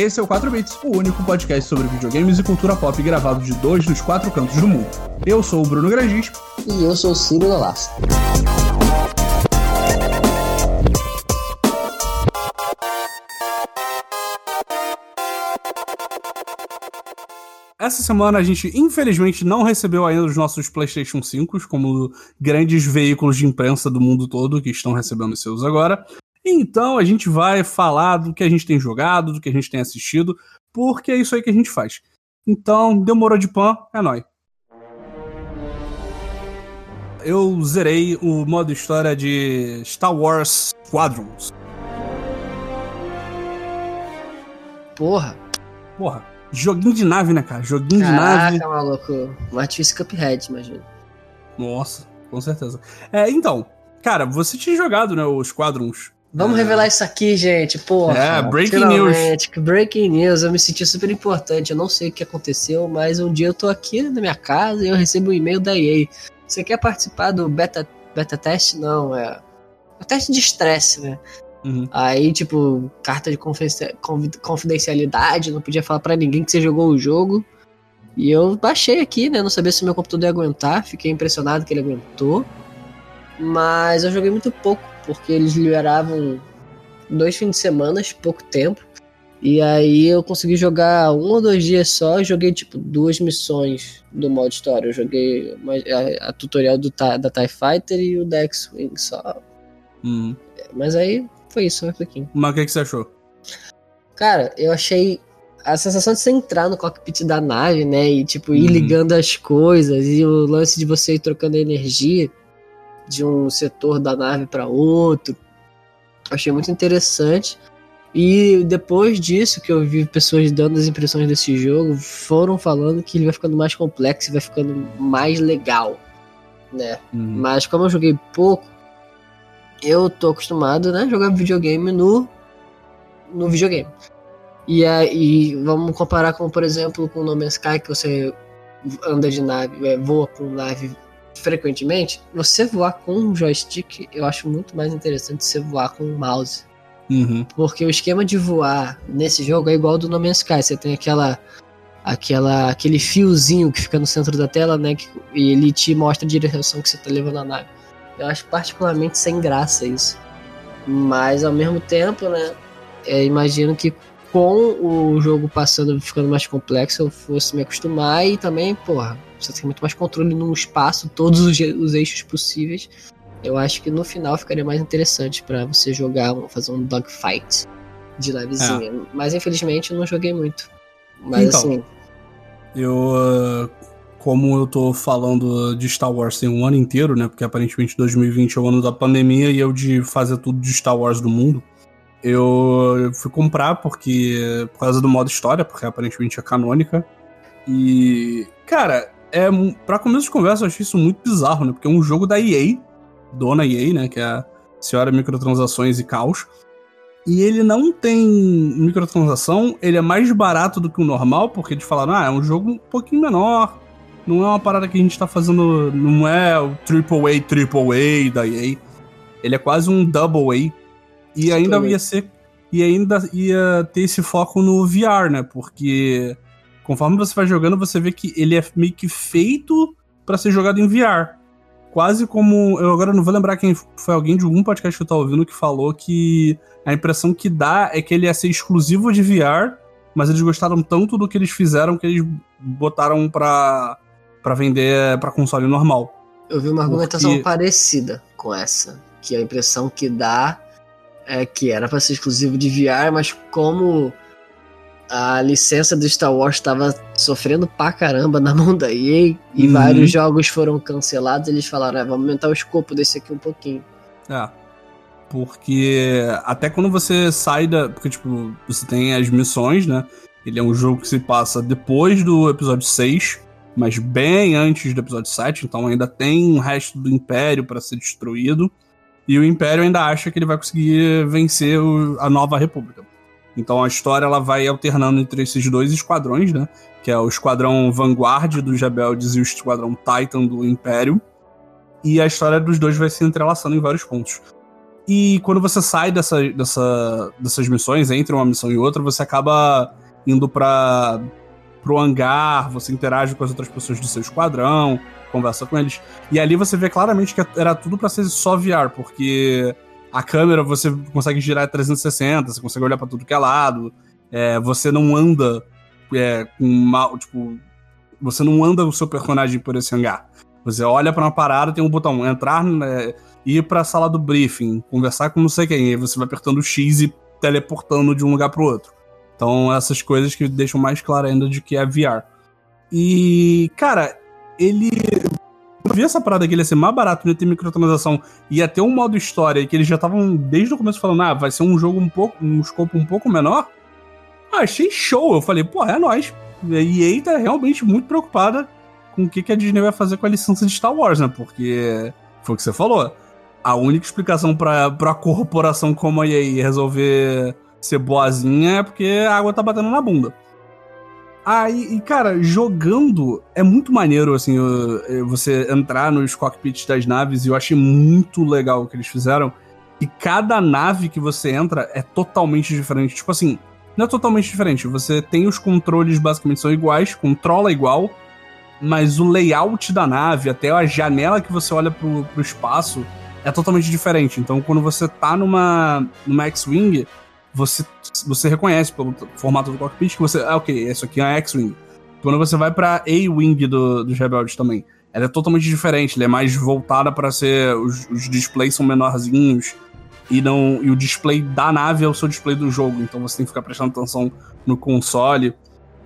Esse é o 4 Bits, o único podcast sobre videogames e cultura pop gravado de dois dos quatro cantos do mundo. Eu sou o Bruno Grangis. E eu sou o Ciro Lalasco. Essa semana a gente infelizmente não recebeu ainda os nossos PlayStation 5, como grandes veículos de imprensa do mundo todo que estão recebendo os seus agora. Então a gente vai falar do que a gente tem jogado, do que a gente tem assistido, porque é isso aí que a gente faz. Então, demorou de pan, é nóis. Eu zerei o modo história de Star Wars Squadrons. Porra. Porra. Joguinho de nave, né, cara? Joguinho Caraca, de nave. maluco. Mais difícil que Cuphead, imagina. Nossa, com certeza. É, então, cara, você tinha jogado, né, os Squadrons. Vamos É. revelar isso aqui, gente. Porra. É, breaking finalmente. Breaking news. Eu me senti super importante. Eu não sei o que aconteceu, mas um dia eu tô aqui na minha casa e eu recebo um e-mail da EA. Você quer participar do beta, beta teste? Não, é. O teste de estresse, né? Uhum. Aí, tipo, carta de confidencia- confi- confidencialidade, não podia falar pra ninguém que você jogou o jogo. E eu baixei aqui, né? Não sabia se meu computador ia aguentar, fiquei impressionado que ele aguentou. Mas eu joguei muito pouco, porque eles liberavam dois fins de semana, pouco tempo. E aí eu consegui jogar um ou dois dias só, joguei tipo duas missões do modo história. Eu joguei uma- a, a tutorial do, da TIE Fighter e o da X-Wing só. Uhum. Mas aí foi isso, foi pouquinho. Mas o que, que você achou? Cara, eu achei a sensação de você entrar no cockpit da nave, né? E tipo, ir Uhum. ligando as coisas, e o lance de você ir trocando energia de um setor da nave para outro. Achei muito interessante. E depois disso que eu vi pessoas dando as impressões desse jogo, foram falando que ele vai ficando mais complexo e vai ficando mais legal, né? Uhum. Mas como eu joguei pouco, eu tô acostumado, né, a jogar videogame no no videogame. E aí vamos comparar com, por exemplo, com o No Man's Sky que você anda de nave, é, voa com nave frequentemente. Você voar com um joystick, eu acho muito mais interessante você voar com um mouse. Uhum. Porque o esquema de voar nesse jogo é igual ao do No Man's Sky. Você tem aquela, aquela, aquele fiozinho que fica no centro da tela, né? que- e ele te mostra a direção que você tá levando a nave. Eu acho particularmente sem graça isso. Mas ao mesmo tempo, né? é, imagino que com o jogo passando ficando mais complexo, eu fosse me acostumar e também, porra, você tem muito mais controle no espaço, todos os, os eixos possíveis. Eu acho que no final ficaria mais interessante pra você jogar, fazer um dogfight de navezinha. Mas infelizmente eu não joguei muito. Mas Então. assim, Eu, ah, como eu tô falando de Star Wars tem um ano inteiro, né? Porque aparentemente 2020 é o ano da pandemia e eu de fazer tudo de Star Wars do mundo. Eu fui comprar porque por causa do modo história, porque aparentemente é canônica. E, cara, é para começo de conversa eu achei isso muito bizarro, né? Porque é um jogo da EA, dona EA, né, que é a senhora microtransações e caos. E ele não tem microtransação, ele é mais barato do que o normal, porque eles falaram, ah, é um jogo um pouquinho menor, não é uma parada que a gente tá fazendo, não é o AAA, AAA da EA. Ele é quase um Double A. E ainda ia ser. E ainda ia ter esse foco no VR, né? Porque conforme você vai jogando, você vê que ele é meio que feito pra ser jogado em VR. Quase como. Eu agora não vou lembrar quem foi alguém de algum podcast que eu tava ouvindo que falou que a impressão que dá é que ele ia ser exclusivo de VR, mas eles gostaram tanto do que eles fizeram que eles botaram pra, pra vender pra console normal. eu vi uma argumentação Porque- parecida com essa. Que a impressão que dá é que era pra ser exclusivo de VR, mas como a licença do Star Wars estava sofrendo pra caramba na mão da EA e Uhum. vários jogos foram cancelados, eles falaram, ah, vamos aumentar o escopo desse aqui um pouquinho. É. Porque até quando você sai da. Porque, tipo, você tem as missões, né? Ele é um jogo que se passa depois do episódio 6, mas bem antes do episódio 7, então ainda tem um resto do Império pra ser destruído. E o Império ainda acha que ele vai conseguir vencer a nova República. Então a história ela vai alternando entre esses dois esquadrões, né? Que é o esquadrão Vanguard dos Rebeldes e o esquadrão Titan do Império. E a história dos dois vai se entrelaçando em vários pontos. E quando você sai dessa, dessa, dessas missões, entre uma missão e outra, você acaba indo para pro hangar, você interage com as outras pessoas do seu esquadrão, conversa com eles. E ali você vê claramente que era tudo para ser só VR, porque a câmera você consegue girar 360, você consegue olhar para tudo que é lado, é, você não anda é, com mal, tipo, você não anda o seu personagem por esse hangar. Você olha para uma parada, tem um botão entrar, né, ir para a sala do briefing, conversar com não sei quem, aí você vai apertando o X e teleportando de um lugar para outro. Então, essas coisas que deixam mais claro ainda de que é VR. E, cara, ele. Eu vi essa parada que ele ia ser mais barato, não ia ter microtransação, ia ter um modo história, que eles já estavam desde o começo falando, ah, vai ser um jogo um pouco, um escopo um pouco menor. Ah, achei show. Eu falei, pô, é nóis. E a EA tá realmente muito preocupada com o que, que a Disney vai fazer com a licença de Star Wars, né? Porque foi o que você falou. A única explicação pra, pra corporação como a EA resolver ser boazinha é porque a água tá batendo na bunda. Aí, e cara, jogando é muito maneiro, assim, você entrar nos cockpits das naves e eu achei muito legal o que eles fizeram. E cada nave que você entra é totalmente diferente. Tipo assim, não é totalmente diferente. Você tem os controles basicamente são iguais, controla igual, mas o layout da nave, até a janela que você olha pro, pro espaço, é totalmente diferente. Então, quando você tá numa, numa X-Wing, você, você reconhece pelo formato do cockpit que você. Ah, ok, isso aqui é uma X-Wing. Quando você vai pra A-Wing do, dos Rebeldes também, ela é totalmente diferente. Ela é mais voltada para ser. Os, os displays são menorzinhos. E, não, e o display da nave é o seu display do jogo. Então você tem que ficar prestando atenção no console.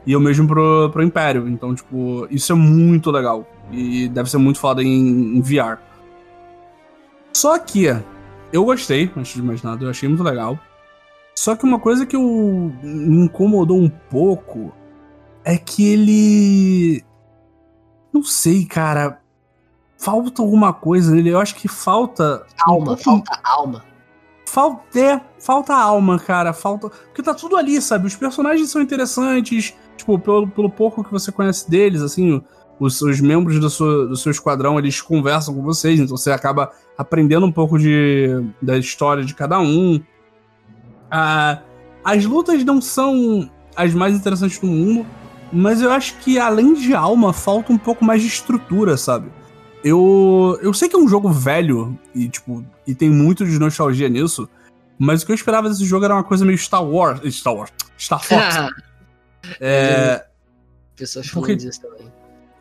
E o mesmo pro, pro Império. Então, tipo, isso é muito legal. E deve ser muito foda em, em VR. Só que eu gostei, antes de mais nada, eu achei muito legal. Só que uma coisa que eu, me incomodou um pouco é que ele. Não sei, cara. Falta alguma coisa nele. Eu acho que falta. Alma, um pouco... falta alma. Falta, é, falta alma, cara. Falta. Porque tá tudo ali, sabe? Os personagens são interessantes. Tipo, pelo, pelo pouco que você conhece deles, assim, os, os membros do seu, do seu esquadrão eles conversam com vocês, então você acaba aprendendo um pouco de, da história de cada um. Ah, as lutas não são as mais interessantes do mundo, mas eu acho que além de alma, falta um pouco mais de estrutura, sabe? Eu, eu sei que é um jogo velho e, tipo, e tem muito de nostalgia nisso, mas o que eu esperava desse jogo era uma coisa meio Star Wars. Star Wars. Star Fox. é. Pessoas porque, disso também.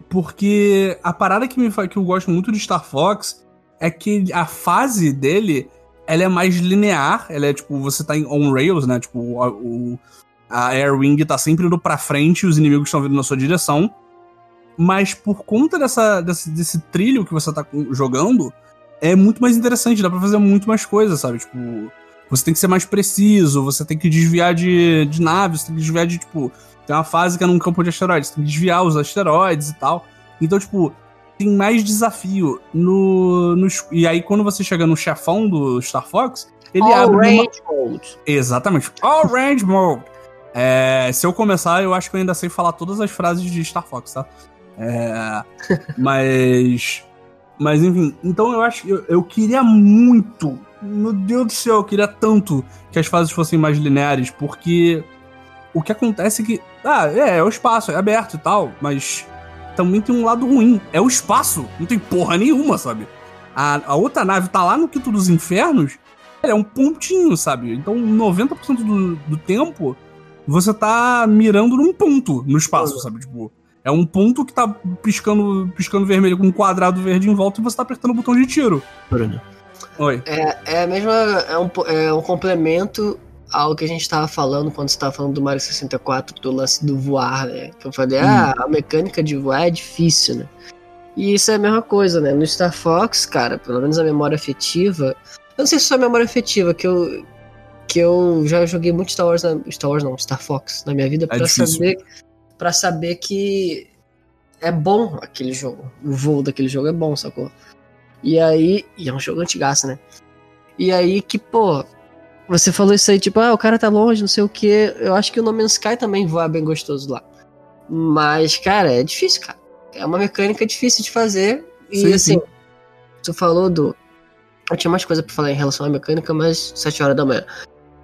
Porque a parada que, me, que eu gosto muito de Star Fox é que a fase dele ela é mais linear, ela é tipo, você tá em on rails, né? Tipo, o, a Air Wing tá sempre indo pra frente e os inimigos estão vindo na sua direção. Mas por conta dessa, desse, desse trilho que você tá jogando, é muito mais interessante, dá pra fazer muito mais coisas, sabe? Tipo, você tem que ser mais preciso, você tem que desviar de, de naves, você tem que desviar de, tipo, tem uma fase que é num campo de asteroides, você tem que desviar os asteroides e tal. Então, tipo, tem mais desafio no, no. E aí, quando você chega no chefão do Star Fox, ele All abre. Range uma... Mode. Exatamente. All Range Mode. É, se eu começar, eu acho que eu ainda sei falar todas as frases de Star Fox, tá? É, mas. Mas enfim, então eu acho que eu, eu, queria muito. Meu Deus do céu, eu queria tanto que as fases fossem mais lineares, porque o que acontece é que. Ah, é, é o espaço, é aberto e tal, mas também tem um lado ruim. É o espaço. Não tem porra nenhuma, sabe? A, a outra nave tá lá no quinto dos infernos. É um pontinho, sabe? Então 90% do, do tempo você tá mirando num ponto no espaço, sabe? Tipo, é um ponto que tá piscando, piscando vermelho com um quadrado verde em volta e você tá apertando o botão de tiro. Bruno. Oi. É, é, mesmo, é, um, é um complemento ao que a gente tava falando quando você tava falando do Mario 64, do lance do voar, né? Que eu falei, hum. ah, a mecânica de voar é difícil, né? E isso é a mesma coisa, né? No Star Fox, cara, pelo menos a memória afetiva. Eu não sei se só a memória afetiva, que eu. Que eu já joguei muito Star Wars, na, Star Wars não, Star Fox na minha vida, é para saber para saber que é bom aquele jogo. O voo daquele jogo é bom, sacou? E aí. E é um jogo antigaço, né? E aí que, pô, você falou isso aí, tipo, ah, o cara tá longe, não sei o que. Eu acho que o No Man's Sky também voa bem gostoso lá. Mas, cara, é difícil, cara. É uma mecânica difícil de fazer. E sim, assim, sim. tu falou do, Eu tinha mais coisa pra falar em relação à mecânica, mas 7 horas da manhã.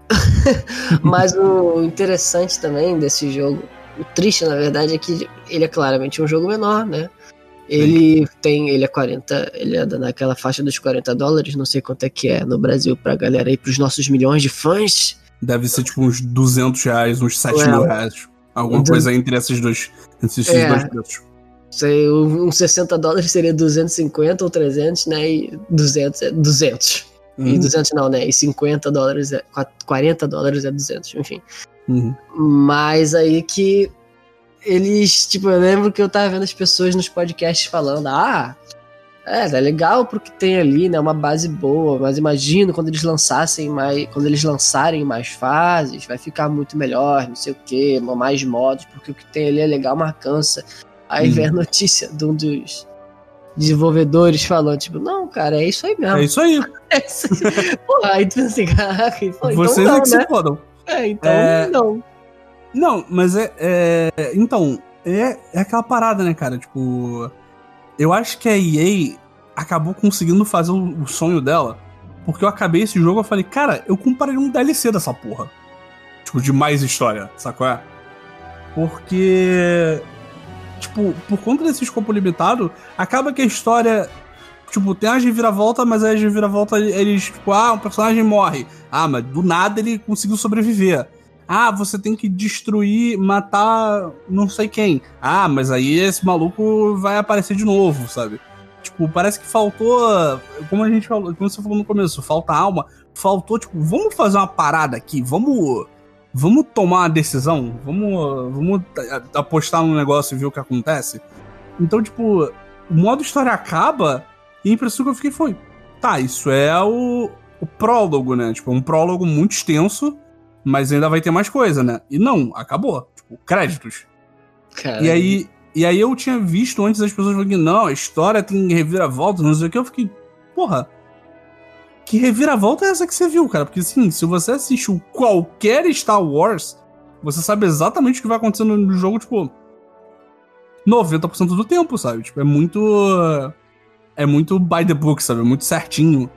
mas o interessante também desse jogo, o triste na verdade, é que ele é claramente um jogo menor, né? Ele tem, ele é 40, ele é naquela faixa dos 40 dólares, não sei quanto é que é no Brasil pra galera aí, pros nossos milhões de fãs. Deve ser tipo uns 200 reais, uns 7 mil reais. Alguma coisa entre esses dois, entre esses é, dois preços. Sei, uns 60 dólares seria 250 ou 300, né? E 200 é 200. Uhum. E 200 não, né? E 50 dólares é 40 dólares é 200, enfim. Uhum. Mas aí que eles, tipo, eu lembro que eu tava vendo as pessoas nos podcasts falando, ah, é, é legal porque tem ali, né, uma base boa, mas imagino quando eles lançassem mais, quando eles lançarem mais fases, vai ficar muito melhor, não sei o que, mais modos, porque o que tem ali é legal, mas cansa. Aí hum. vem a notícia de um dos desenvolvedores falando, tipo, não, cara, é isso aí mesmo. É isso aí. é isso aí. Porra, aí tu pensa assim, caraca, pô, Vocês então não, é que né? se fodam. É, então é... não. Não, mas é, é. Então, é, é aquela parada, né, cara? Tipo. Eu acho que a EA acabou conseguindo fazer o, o sonho dela. Porque eu acabei esse jogo e falei, cara, eu compraria um DLC dessa porra. Tipo, de mais história, sacou? É? Porque. Tipo, por conta desse escopo limitado, acaba que a história. Tipo, tem as reviravolta, mas as reviravolta eles, tipo, ah, um personagem morre. Ah, mas do nada ele conseguiu sobreviver. Ah, você tem que destruir, matar não sei quem. Ah, mas aí esse maluco vai aparecer de novo, sabe? Tipo, parece que faltou. Como a gente falou, como você falou no começo, falta alma. Faltou, tipo, vamos fazer uma parada aqui, vamos. Vamos tomar uma decisão, vamos, vamos apostar num negócio e ver o que acontece. Então, tipo, o modo história acaba e a impressão que eu fiquei foi: tá, isso é o, o prólogo, né? Tipo, é um prólogo muito extenso mas ainda vai ter mais coisa, né? E não, acabou. Tipo, créditos. Caramba. E aí, e aí eu tinha visto antes as pessoas falando que não, a história tem reviravolta, não sei o que. Eu fiquei, porra, que reviravolta é essa que você viu, cara? Porque assim, se você assistiu qualquer Star Wars, você sabe exatamente o que vai acontecendo no jogo, tipo, 90% do tempo, sabe? Tipo, é muito. É muito by the book, sabe? É muito certinho.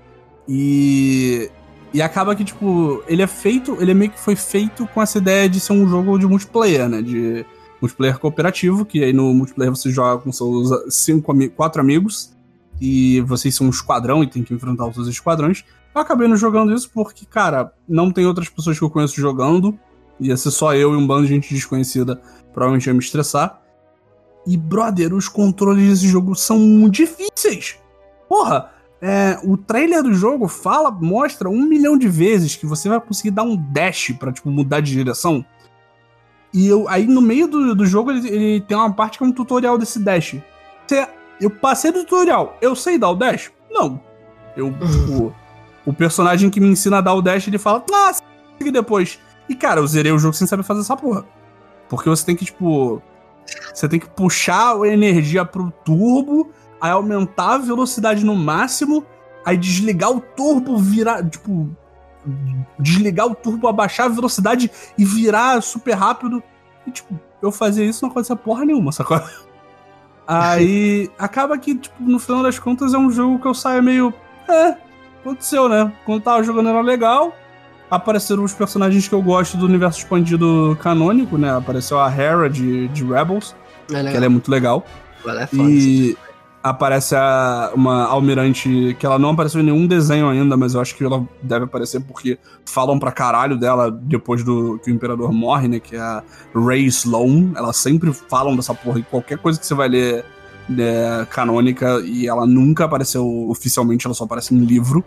E. E acaba que, tipo, ele é feito, ele é meio que foi feito com essa ideia de ser um jogo de multiplayer, né? De multiplayer cooperativo, que aí no multiplayer você joga com seus cinco, quatro amigos e vocês são um esquadrão e tem que enfrentar os esquadrões. Eu acabei não jogando isso porque, cara, não tem outras pessoas que eu conheço jogando. Ia ser só eu e um bando de gente desconhecida. Provavelmente ia me estressar. E, brother, os controles desse jogo são difíceis. Porra, é, o trailer do jogo fala, mostra um milhão de vezes que você vai conseguir dar um dash pra, tipo, mudar de direção. E eu, aí no meio do, do jogo ele, ele tem uma parte que é um tutorial desse dash. Você, eu passei do tutorial, eu sei dar o dash? Não. Eu, o, o personagem que me ensina a dar o dash, ele fala, ah, segue depois. E cara, eu zerei o jogo sem saber fazer essa porra. Porque você tem que, tipo. Você tem que puxar a energia pro turbo aí aumentar a velocidade no máximo, aí desligar o turbo, virar, tipo, desligar o turbo, abaixar a velocidade e virar super rápido. E, tipo, eu fazia isso não acontecia porra nenhuma, sacou? Aí acaba que, tipo, no final das contas é um jogo que eu saio meio. É, aconteceu, né? Quando tava jogando era legal. Apareceram os personagens que eu gosto do universo expandido canônico, né? Apareceu a Hera de, de Rebels, é que ela é muito legal. Ela é foda, e, aparece a, uma almirante que ela não apareceu em nenhum desenho ainda, mas eu acho que ela deve aparecer porque falam pra caralho dela depois do que o imperador morre, né? Que é a Ray Sloan. Elas sempre falam dessa porra e qualquer coisa que você vai ler é, canônica e ela nunca apareceu oficialmente, ela só aparece em livro.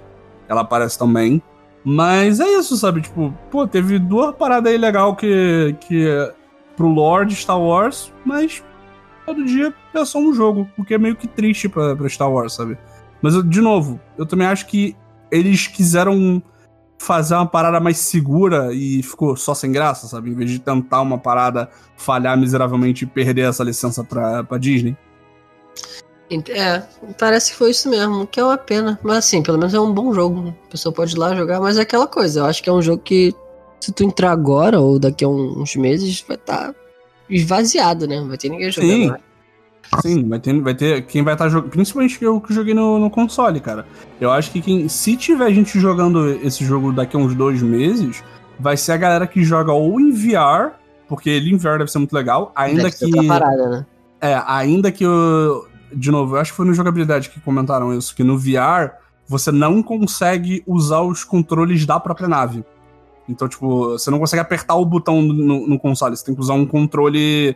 Ela aparece também. Mas é isso, sabe? Tipo, pô, teve duas paradas aí legal que, que pro Lord Star Wars, mas todo dia é só um jogo, o que é meio que triste pra, pra Star Wars, sabe? Mas, de novo, eu também acho que eles quiseram fazer uma parada mais segura e ficou só sem graça, sabe? Em vez de tentar uma parada falhar miseravelmente e perder essa licença pra, pra Disney. É, parece que foi isso mesmo, que é uma pena. Mas assim, pelo menos é um bom jogo. A pessoa pode ir lá jogar, mas é aquela coisa. Eu acho que é um jogo que, se tu entrar agora ou daqui a uns meses, vai estar tá esvaziado, né? Não vai ter ninguém jogando. Sim. Sim, vai ter, vai ter quem vai estar tá jogando. Principalmente eu que joguei no, no, console, cara. Eu acho que quem. Se tiver gente jogando esse jogo daqui a uns dois meses, vai ser a galera que joga ou em VR, porque ele em VR deve ser muito legal, ainda deve que. Parada, né? É, ainda que. Eu, de novo, eu acho que foi no jogabilidade que comentaram isso, que no VR você não consegue usar os controles da própria nave. Então, tipo, você não consegue apertar o botão no, no console, você tem que usar um controle.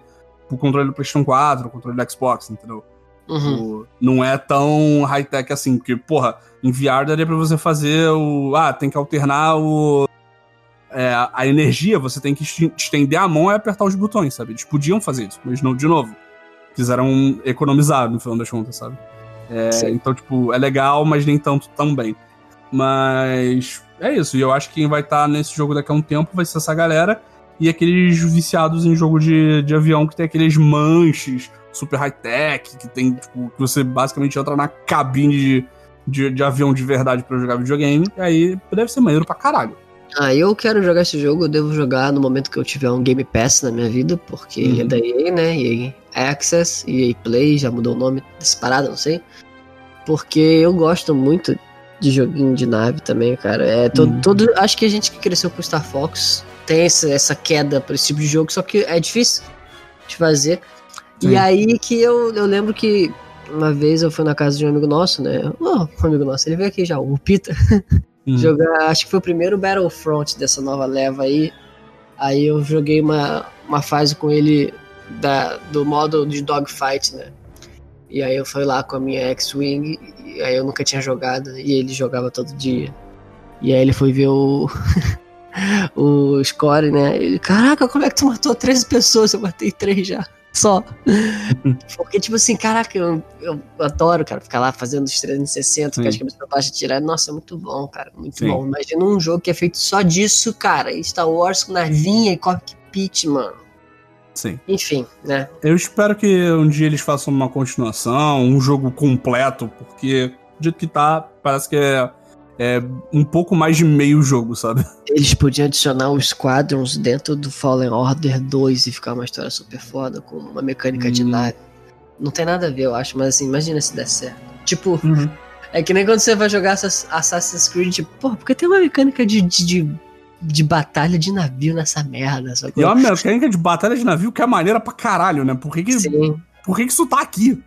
O controle do PlayStation 4, o controle do Xbox, entendeu? Uhum. Tipo, não é tão high-tech assim, porque, porra, em VR daria pra você fazer o. Ah, tem que alternar o. É, a energia, você tem que estender a mão e apertar os botões, sabe? Eles podiam fazer isso, mas não, de novo. Quiseram economizar, no final das contas, sabe? É, então, tipo, é legal, mas nem tanto também. Mas é isso. E eu acho que quem vai estar tá nesse jogo daqui a um tempo vai ser essa galera. E aqueles viciados em jogo de, de avião que tem aqueles manches super high-tech, que tem, tipo, que você basicamente entra na cabine de, de, de avião de verdade para jogar videogame. E aí deve ser maneiro pra caralho. Ah, eu quero jogar esse jogo, eu devo jogar no momento que eu tiver um Game Pass na minha vida, porque uhum. ele é da EA, né? EA Access, EA Play, já mudou o nome disparado, não sei. Porque eu gosto muito de joguinho de nave também, cara. É todo, uhum. todo acho que a gente que cresceu com Star Fox tem essa, essa queda para esse tipo de jogo, só que é difícil de fazer. Sim. E aí que eu, eu lembro que uma vez eu fui na casa de um amigo nosso, né? Oh, um amigo nosso, ele veio aqui já, o Pita. Uhum. Jogar, acho que foi o primeiro Battlefront dessa nova leva aí. Aí eu joguei uma, uma fase com ele da, do modo de dogfight, né? E aí eu fui lá com a minha X-Wing, e aí eu nunca tinha jogado, e ele jogava todo dia. E aí ele foi ver o. o score, né? Ele, caraca, como é que tu matou 13 pessoas? Eu matei 3 já só. Porque, tipo assim, caraca, eu, eu adoro, cara, ficar lá fazendo os 360, Sim. que as cabeças pra baixo tirar. Nossa, é muito bom, cara, muito Sim. bom. Imagina um jogo que é feito só disso, cara. Star Wars com navinha e cockpit, mano. Sim. Enfim, né? Eu espero que um dia eles façam uma continuação, um jogo completo, porque do jeito que tá, parece que é é, um pouco mais de meio jogo, sabe? Eles podiam adicionar os Squadrons dentro do Fallen Order 2 e ficar uma história super foda, com uma mecânica hum. de nave. Não tem nada a ver, eu acho, mas assim, imagina se der certo. Tipo, uhum. é que nem quando você vai jogar Assassin's Creed, tipo, pô, porque tem uma mecânica de, de, de, de batalha de navio nessa merda. Sabe? E é uma mecânica de batalha de navio que é maneira pra caralho, né? Por que, que Sim. Por que, que isso tá aqui?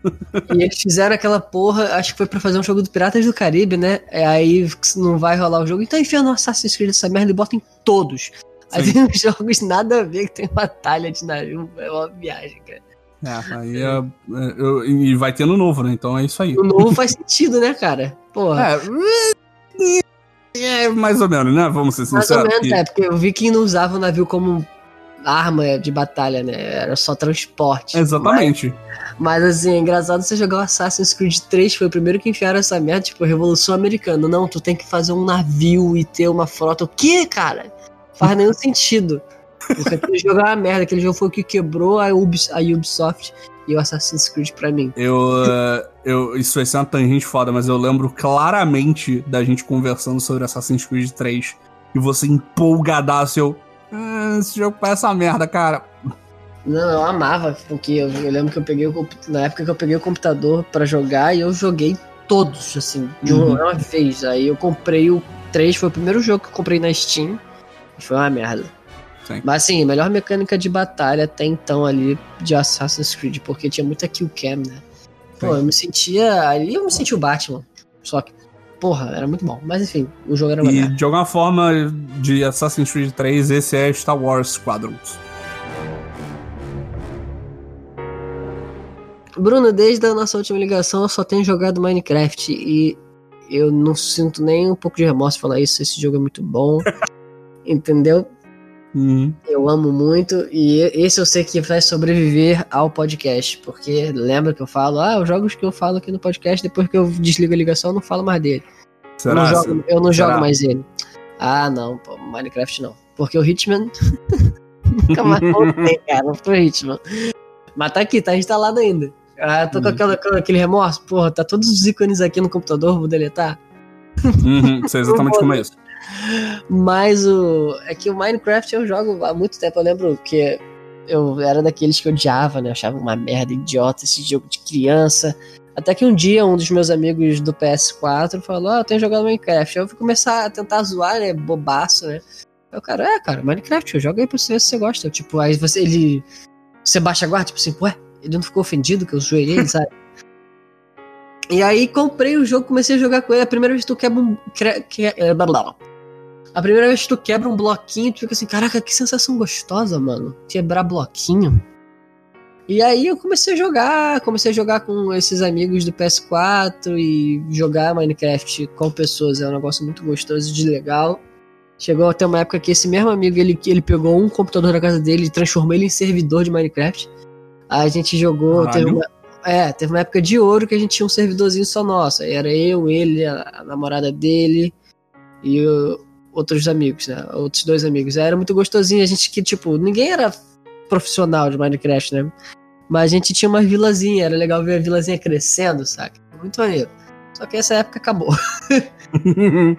e eles fizeram aquela porra, acho que foi pra fazer um jogo do Piratas do Caribe, né? É, aí não vai rolar o jogo. Então enfia no Assassin's Creed essa merda e bota em todos. Aí Sim. tem uns jogos nada a ver que tem batalha de navio. É uma viagem, cara. É, aí é, é, eu, e vai ter no novo, né? Então é isso aí. O novo faz sentido, né, cara? Porra. É, é, mais ou menos, né? Vamos ser sinceros. Mais ou menos, é, porque eu vi que não usava o navio como arma de batalha, né? Era só transporte. Exatamente. Mas, mas, assim, é engraçado você jogar o Assassin's Creed 3, foi o primeiro que enfiaram essa merda, tipo, Revolução Americana. Não, tu tem que fazer um navio e ter uma frota. O que, cara? Faz nenhum sentido. Porque aquele jogo é uma merda, aquele jogo foi o que quebrou a, Ubis, a Ubisoft e o Assassin's Creed pra mim. Eu, uh, eu. Isso vai ser uma tangente foda, mas eu lembro claramente da gente conversando sobre Assassin's Creed 3 e você empolgadaço, eu. Ah, esse jogo parece uma merda, cara. Não, eu amava, porque eu, eu lembro que eu peguei o, na época que eu peguei o computador para jogar e eu joguei todos, assim, de uhum. uma vez. Aí eu comprei o 3, foi o primeiro jogo que eu comprei na Steam e foi uma merda. Sim. Mas assim, melhor mecânica de batalha até então ali de Assassin's Creed, porque tinha muita kill cam, né? Pô, Sim. eu me sentia. Ali eu me sentia o Batman. Só que porra, era muito bom. Mas enfim, o jogo era E de alguma forma, de Assassin's Creed 3, esse é Star Wars Squadrons. Bruno, desde a nossa última ligação eu só tenho jogado Minecraft e eu não sinto nem um pouco de remorso falar isso. Esse jogo é muito bom. entendeu? Uhum. Eu amo muito e esse eu sei que vai sobreviver ao podcast, porque lembra que eu falo, ah, os jogos que eu falo aqui no podcast, depois que eu desligo a ligação, eu não falo mais dele. Será? Eu não jogo, eu não jogo mais ele. Ah, não, pô, Minecraft não. Porque o Hitman. Nunca mais voltei, cara, não foi Hitman. Mas tá aqui, tá instalado ainda. Ah, tô uhum. com, aquela, com aquele remorso, porra, tá todos os ícones aqui no computador, vou deletar. Uhum, sei exatamente como é isso. Mas o. É que o Minecraft eu jogo há muito tempo. Eu lembro que eu era daqueles que odiava, né? Eu achava uma merda idiota esse jogo de criança. Até que um dia um dos meus amigos do PS4 falou: Ah, eu tenho jogado Minecraft. Eu fui começar a tentar zoar, né? Bobaço, né? O cara, é, cara, Minecraft, eu jogo aí pra você ver se você gosta. Tipo, aí você, ele. Você baixa a guarda, tipo assim, ué, ele não ficou ofendido que eu zoei ele, sabe? e aí comprei o jogo, comecei a jogar com ele. A primeira vez que tu quebra um. Que, é. A primeira vez que tu quebra um bloquinho, tu fica assim, caraca, que sensação gostosa, mano. Quebrar bloquinho. E aí eu comecei a jogar, comecei a jogar com esses amigos do PS4 e jogar Minecraft com pessoas é um negócio muito gostoso de legal. Chegou até uma época que esse mesmo amigo, ele, ele pegou um computador da casa dele e transformou ele em servidor de Minecraft. Aí a gente jogou, teve uma, é, teve uma época de ouro que a gente tinha um servidorzinho só nosso. Aí era eu, ele, a, a namorada dele e o, outros amigos, né? Outros dois amigos. Era muito gostosinho, a gente que, tipo, ninguém era profissional de Minecraft, né? Mas a gente tinha uma vilazinha, era legal ver a vilazinha crescendo, sabe? Muito maneiro. Só que essa época acabou.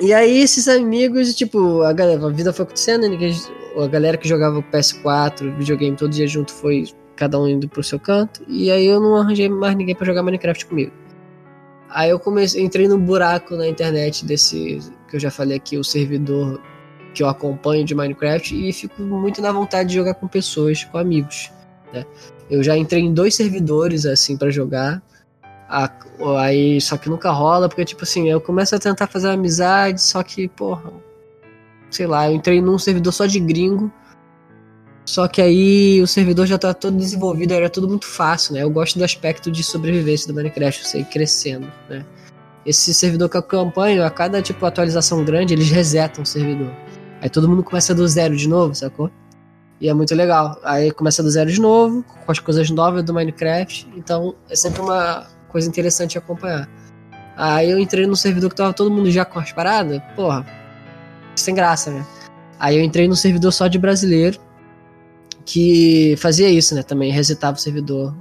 e aí esses amigos, tipo, a, galera, a vida foi acontecendo, ninguém, a galera que jogava o PS4, videogame todo dia junto foi cada um indo pro seu canto. E aí eu não arranjei mais ninguém para jogar Minecraft comigo. Aí eu comecei, entrei num buraco na internet desse que eu já falei aqui, o servidor que eu acompanho de Minecraft e fico muito na vontade de jogar com pessoas, com amigos. Né? Eu já entrei em dois servidores assim para jogar. Aí, só que nunca rola, porque tipo assim, eu começo a tentar fazer amizade, só que, porra, sei lá, eu entrei num servidor só de gringo. Só que aí o servidor já tá todo desenvolvido, era tudo muito fácil, né? Eu gosto do aspecto de sobrevivência do Minecraft, você ir crescendo, né? Esse servidor que eu acompanho, a cada tipo atualização grande, eles resetam o servidor. Aí todo mundo começa do zero de novo, sacou? E é muito legal. Aí começa do zero de novo, com as coisas novas do Minecraft. Então é sempre uma coisa interessante acompanhar. Aí eu entrei no servidor que tava todo mundo já com as paradas. Porra, sem graça, né? Aí eu entrei no servidor só de brasileiro, que fazia isso, né? Também resetava o servidor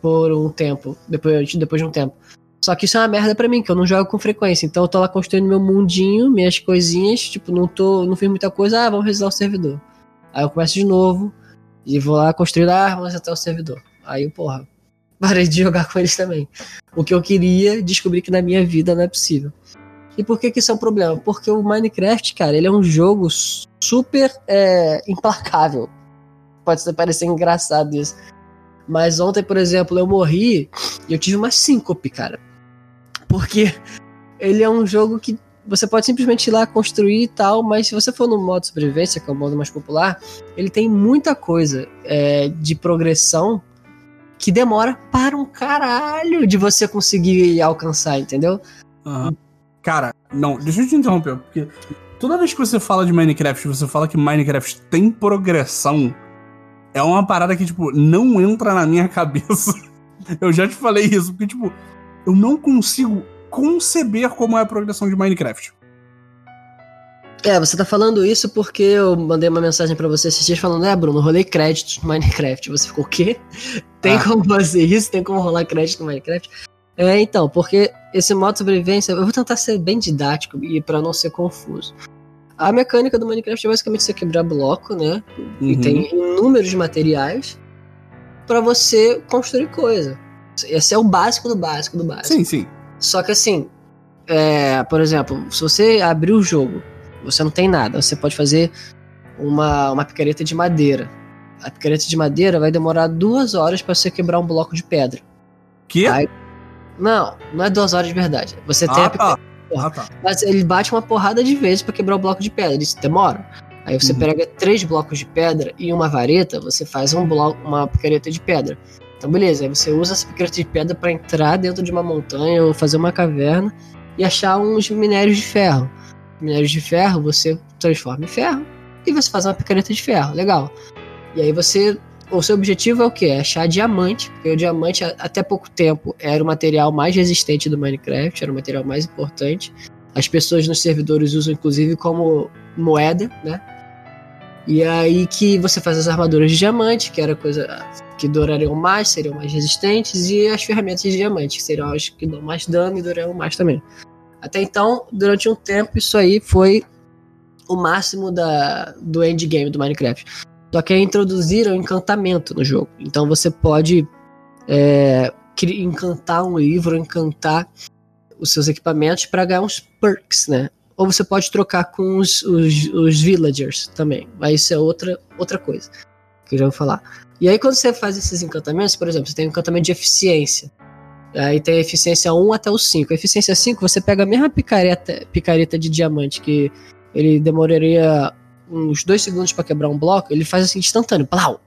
por um tempo, depois, depois de um tempo. Só que isso é uma merda pra mim, que eu não jogo com frequência. Então eu tô lá construindo meu mundinho, minhas coisinhas, tipo, não tô, não fiz muita coisa, ah, vamos resetar o servidor. Aí eu começo de novo e vou lá construir, ah, vamos até o servidor. Aí, porra, parei de jogar com eles também. O que eu queria, descobri que na minha vida não é possível. E por que que isso é um problema? Porque o Minecraft, cara, ele é um jogo super é, implacável. Pode parecer engraçado isso. Mas ontem, por exemplo, eu morri e eu tive uma síncope, cara. Porque ele é um jogo que você pode simplesmente ir lá construir e tal, mas se você for no modo sobrevivência, que é o modo mais popular, ele tem muita coisa é, de progressão que demora para um caralho de você conseguir alcançar, entendeu? Uhum. Cara, não, deixa eu te interromper, porque toda vez que você fala de Minecraft, você fala que Minecraft tem progressão, é uma parada que, tipo, não entra na minha cabeça. eu já te falei isso, porque, tipo, eu não consigo conceber como é a progressão de Minecraft. É, você tá falando isso porque eu mandei uma mensagem para você esses dias falando, é, Bruno, rolei créditos no Minecraft. Você ficou, o quê? Tem ah. como fazer isso? Tem como rolar crédito no Minecraft? É, então, porque esse modo de sobrevivência, eu vou tentar ser bem didático e para não ser confuso. A mecânica do Minecraft é basicamente você quebrar bloco, né? Uhum. E tem inúmeros materiais para você construir coisa. Esse é o básico do básico do básico. Sim, sim. Só que assim, é, por exemplo, se você abrir o jogo, você não tem nada, você pode fazer uma, uma picareta de madeira. A picareta de madeira vai demorar duas horas para você quebrar um bloco de pedra. Que? Aí, não, não é duas horas de verdade. Você ah, tem a picareta. Ah, tá. Mas ele bate uma porrada de vezes para quebrar o bloco de pedra. Isso demora. Aí você uhum. pega três blocos de pedra e uma vareta, você faz um bloco, uma picareta de pedra. Então, beleza, aí você usa essa picareta de pedra para entrar dentro de uma montanha ou fazer uma caverna e achar uns minérios de ferro. Minérios de ferro você transforma em ferro e você faz uma picareta de ferro. Legal. E aí você. O seu objetivo é o que? É achar diamante, porque o diamante até pouco tempo era o material mais resistente do Minecraft, era o material mais importante. As pessoas nos servidores usam inclusive como moeda, né? E aí que você faz as armaduras de diamante, que era coisa que durariam mais, seriam mais resistentes, e as ferramentas de diamante, que seriam as que dão mais dano e durariam mais também. Até então, durante um tempo, isso aí foi o máximo da, do endgame do Minecraft. Só que aí introduziram encantamento no jogo. Então você pode é, encantar um livro, encantar os seus equipamentos para ganhar uns perks, né? Ou você pode trocar com os, os, os villagers também. Aí isso é outra, outra coisa que eu já vou falar. E aí quando você faz esses encantamentos, por exemplo, você tem um encantamento de eficiência. Aí tem a eficiência 1 até o 5. A eficiência 5, você pega a mesma picareta, picareta de diamante que ele demoraria uns 2 segundos para quebrar um bloco, ele faz assim instantâneo. Plau!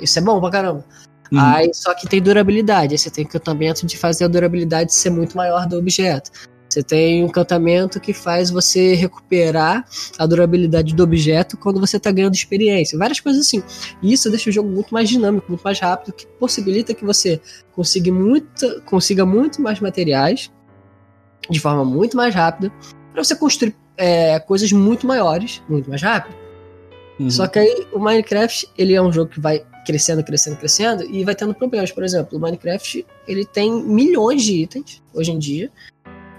Isso é bom pra caramba. Uhum. Aí, só que tem durabilidade. Aí você tem encantamento de fazer a durabilidade ser muito maior do objeto. Você tem um encantamento que faz você recuperar a durabilidade do objeto quando você está ganhando experiência. Várias coisas assim. E isso deixa o jogo muito mais dinâmico, muito mais rápido, que possibilita que você consiga muito, consiga muito mais materiais de forma muito mais rápida para você construir é, coisas muito maiores, muito mais rápido. Uhum. Só que aí o Minecraft ele é um jogo que vai crescendo, crescendo, crescendo e vai tendo problemas. Por exemplo, o Minecraft ele tem milhões de itens hoje em dia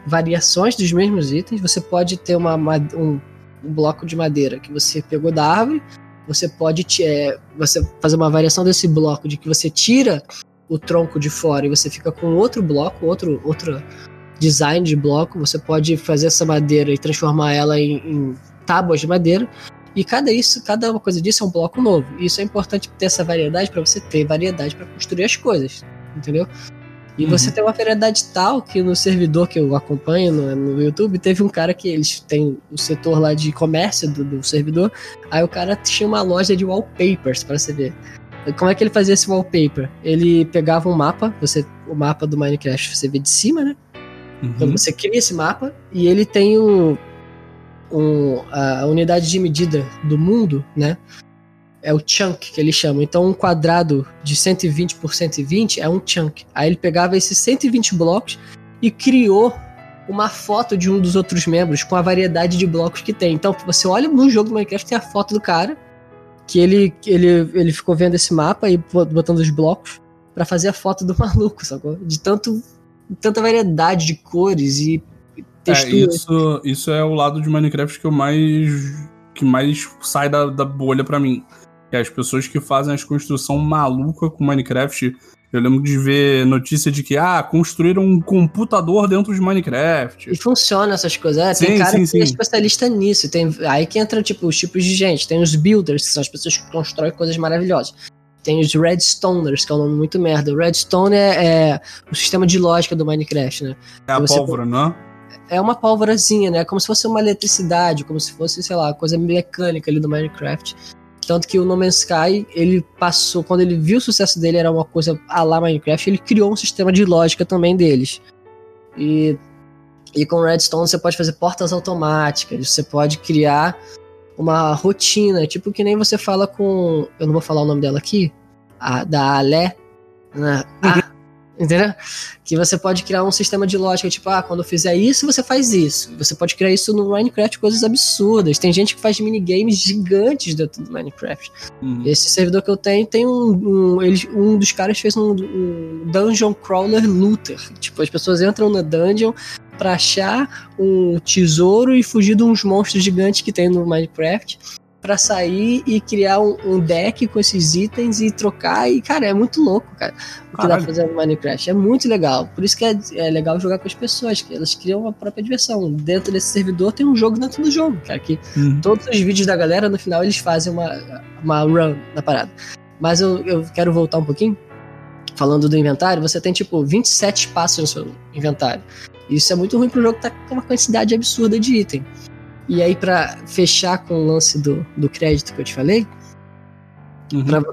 variações dos mesmos itens. Você pode ter uma, um, um bloco de madeira que você pegou da árvore. Você pode é, você fazer uma variação desse bloco de que você tira o tronco de fora e você fica com outro bloco, outro, outro design de bloco. Você pode fazer essa madeira e transformar ela em, em tábuas de madeira. E cada isso, cada uma coisa disso é um bloco novo. E isso é importante ter essa variedade para você ter variedade para construir as coisas, entendeu? E uhum. você tem uma variedade tal que no servidor que eu acompanho no, no, YouTube, teve um cara que eles têm o setor lá de comércio do, do servidor. Aí o cara tinha uma loja de wallpapers para você ver. Como é que ele fazia esse wallpaper? Ele pegava um mapa, você, o mapa do Minecraft você vê de cima, né? Uhum. Então você cria esse mapa e ele tem um, um, a unidade de medida do mundo, né? é o chunk que ele chama. Então, um quadrado de 120 por 120 é um chunk. Aí ele pegava esses 120 blocos e criou uma foto de um dos outros membros com a variedade de blocos que tem. Então, você olha no jogo do Minecraft, tem a foto do cara, que ele, ele, ele ficou vendo esse mapa e botando os blocos para fazer a foto do maluco, sacou? De tanto, tanta variedade de cores e texturas. É, isso, isso é o lado de Minecraft que eu mais que mais sai da, da bolha para mim que as pessoas que fazem as construção maluca com Minecraft. Eu lembro de ver notícia de que, ah, construíram um computador dentro de Minecraft. E funciona essas coisas. É, sim, tem cara sim, que sim. é especialista nisso. Tem, aí que entra, tipo, os tipos de gente. Tem os builders, que são as pessoas que constroem coisas maravilhosas. Tem os Redstoners, que é um nome muito merda. O Redstone é, é o sistema de lógica do Minecraft, né? É a pólvora, não é? É uma pólvorazinha, né? Como se fosse uma eletricidade, como se fosse, sei lá, coisa mecânica ali do Minecraft. Tanto que o No Man's Sky, ele passou, quando ele viu o sucesso dele, era uma coisa a lá Minecraft, ele criou um sistema de lógica também deles. E, e com Redstone você pode fazer portas automáticas, você pode criar uma rotina, tipo que nem você fala com. Eu não vou falar o nome dela aqui, a, da Alé. Né? Ah, Entendeu? Que você pode criar um sistema de lógica, tipo, ah, quando eu fizer isso, você faz isso. Você pode criar isso no Minecraft, coisas absurdas. Tem gente que faz minigames gigantes dentro do Minecraft. Uhum. Esse servidor que eu tenho tem um. Um, ele, um dos caras fez um, um Dungeon Crawler Looter. Tipo, as pessoas entram na dungeon para achar um tesouro e fugir de uns monstros gigantes que tem no Minecraft para sair e criar um, um, deck com esses itens e trocar. E, cara, é muito louco, cara, o que Caralho. dá pra fazer no Minecraft. É muito legal. Por isso que é, é, legal jogar com as pessoas, que elas criam a própria diversão. Dentro desse servidor tem um jogo dentro do jogo, cara, que uhum. todos os vídeos da galera, no final, eles fazem uma, uma run na parada. Mas eu, eu quero voltar um pouquinho. Falando do inventário, você tem tipo 27 espaços no seu inventário. Isso é muito ruim pro jogo que tá com uma quantidade absurda de item. E aí, para fechar com o lance do, do crédito que eu te falei, uhum. pra,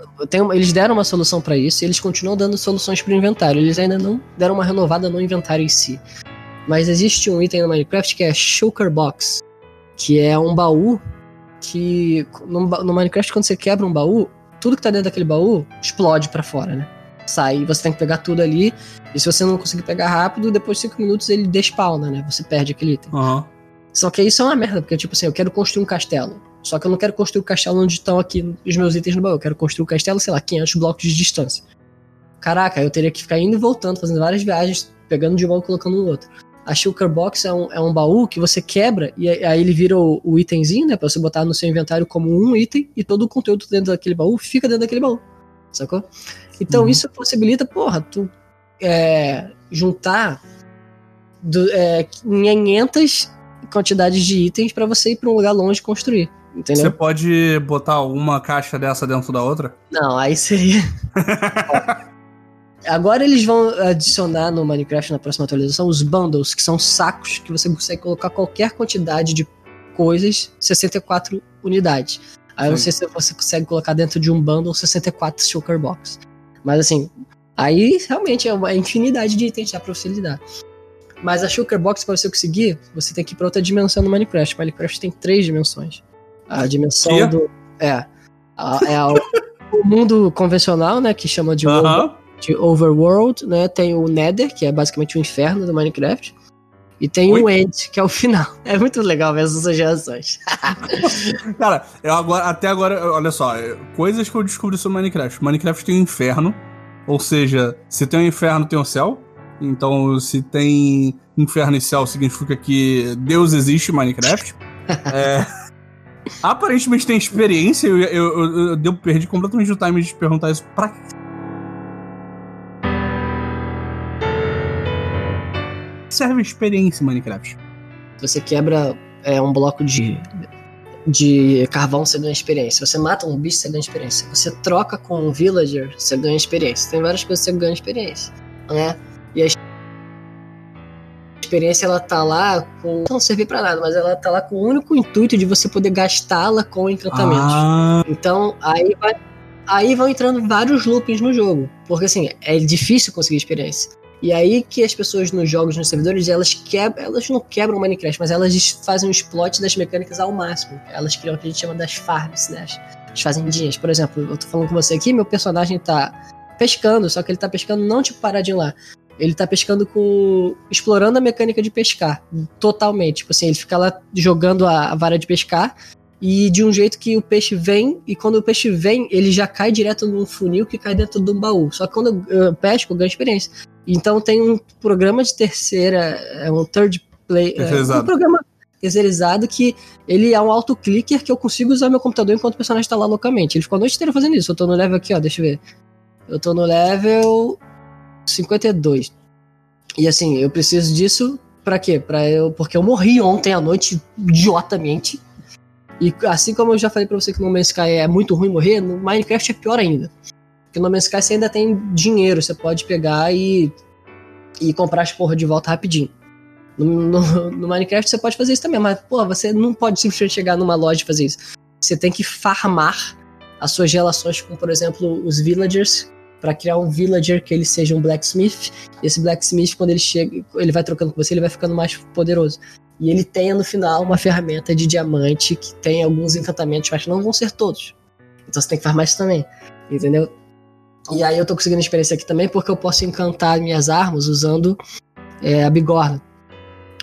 eles deram uma solução para isso e eles continuam dando soluções para o inventário. Eles ainda não deram uma renovada no inventário em si. Mas existe um item no Minecraft que é Shulker Box, que é um baú que no, no, Minecraft quando você quebra um baú, tudo que tá dentro daquele baú explode para fora, né? Sai, você tem que pegar tudo ali, e se você não conseguir pegar rápido, depois de 5 minutos ele despawna, né? Você perde aquele item. Uhum. Só que isso é uma merda, porque, tipo assim, eu quero construir um castelo. Só que eu não quero construir o um castelo onde estão aqui os meus itens no baú. Eu quero construir o um castelo, sei lá, 500 blocos de distância. Caraca, eu teria que ficar indo e voltando, fazendo várias viagens, pegando de um e colocando no outro. A Shulker Box é um, é um baú que você quebra e aí ele vira o, o itemzinho, né? Pra você botar no seu inventário como um item e todo o conteúdo dentro daquele baú fica dentro daquele baú. Sacou? Então Uhum. isso possibilita, porra, tu é, juntar do, é, 500 quantidades de itens pra você ir pra um lugar longe construir. Entendeu? Você pode botar uma caixa dessa dentro da outra? Não, aí seria. Agora eles vão adicionar no Minecraft na próxima atualização os bundles, que são sacos que você consegue colocar qualquer quantidade de coisas, 64 unidades. Aí eu não Sim. sei se você consegue colocar dentro de um bundle 64 Shulker Box. Mas assim, aí realmente é uma infinidade de itens já pra você lidar. Mas a Shulker Box, pra você conseguir, você tem que ir pra outra dimensão no Minecraft. Minecraft tem três dimensões. A dimensão Que? do. É. A- é a- o mundo convencional, né? Que chama de, over- Aham. de Overworld, né? Tem o Nether, que é basicamente o inferno do Minecraft. E tem Oi? o End, que é o final. É muito legal ver essas gerações. Cara, eu agora, até agora, olha só, coisas que eu descobri sobre Minecraft. Minecraft tem um inferno, ou seja, se tem um inferno, tem um céu. Então, se tem inferno e céu, significa que Deus existe em Minecraft. É, aparentemente tem experiência, eu, eu, eu, eu, perdi completamente o time de perguntar isso pra que serve experiência em Minecraft? Você quebra é, um bloco de, de carvão, você ganha experiência. Você mata um bicho, você ganha experiência. Você troca com um villager, você ganha experiência. Tem várias coisas que você ganha experiência. Né? E a experiência, ela tá lá com. Não serve pra nada, mas ela tá lá com o único intuito de você poder gastá-la com encantamentos. Ah, Então, aí vai. Aí vão entrando vários loopings no jogo. Porque assim, é difícil conseguir experiência. E aí que as pessoas nos jogos, nos servidores, elas quebram. Elas não quebram o Minecraft, mas elas fazem o exploit das mecânicas ao máximo. Elas criam o que a gente chama das farms, né? As fazendinhas. Por exemplo, eu tô falando com você aqui, meu personagem tá pescando, só que ele tá pescando não tipo paradinho lá. Ele tá pescando com. explorando a mecânica de pescar. Totalmente. Tipo assim, ele fica lá jogando a, a vara de pescar. E de um jeito que o peixe vem, e quando o peixe vem, ele já cai direto num funil que cai dentro de um baú. Só que quando eu, eu pesco, eu ganho experiência. Então tem um programa de terceira, é um third play, é, um programa terceirizado que ele é um autoclicker que eu consigo usar meu computador enquanto o personagem tá lá loucamente. Ele ficou a noite inteira fazendo isso. Eu tô no level aqui, ó, deixa eu ver. Eu tô no level 52. E assim, eu preciso disso pra quê? Pra eu, porque eu morri ontem à noite idiotamente. E assim como eu já falei pra você que no Man's Sky é muito ruim morrer, no Minecraft é pior ainda. Porque no Man's Sky você ainda tem dinheiro, você pode pegar e, e comprar as porra de volta rapidinho. No, no- no Minecraft você pode fazer isso também, mas pô, você não pode simplesmente chegar numa loja e fazer isso. Você tem que farmar as suas relações com, por exemplo, os villagers pra criar um villager que ele seja um blacksmith. E esse blacksmith, quando ele chega, ele vai trocando com você, ele vai ficando mais poderoso. E ele tem no final uma ferramenta de diamante que tem alguns encantamentos, mas não vão ser todos. Então você tem que farmar isso também. Entendeu? E aí eu tô conseguindo experiência aqui também porque eu posso encantar minhas armas usando é, a bigorna.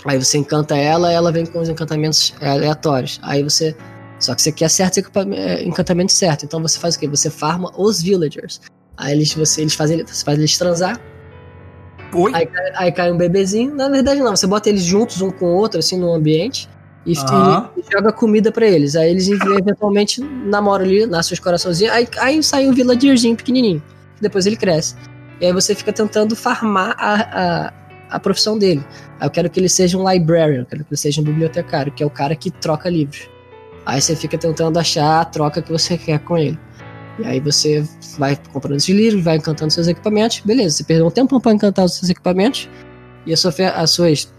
Aí você encanta ela, ela vem com os encantamentos é, aleatórios. Aí você. Só que você quer equipa- é, encantamentos certos. Então você faz o quê? Você farma os villagers. Aí eles, você, eles fazem, você faz eles transar. Oi? Aí, aí cai um bebezinho. Na verdade, não. Você bota eles juntos um com o outro, assim, num ambiente. E, Aham. e joga comida pra eles. Aí eles eventualmente namoram ali, nascem os coraçãozinhos. Aí, aí sai um villagerzinho pequenininho. que Depois ele cresce. E aí você fica tentando farmar a, a, a profissão dele. Aí eu quero que ele seja um librarian, eu quero que ele seja um bibliotecário, que é o cara que troca livros. Aí você fica tentando achar a troca que você quer com ele. E aí você vai comprando esses livros, vai encantando seus equipamentos. Beleza, você perdeu um tempo pra encantar os seus equipamentos e sua as, suas,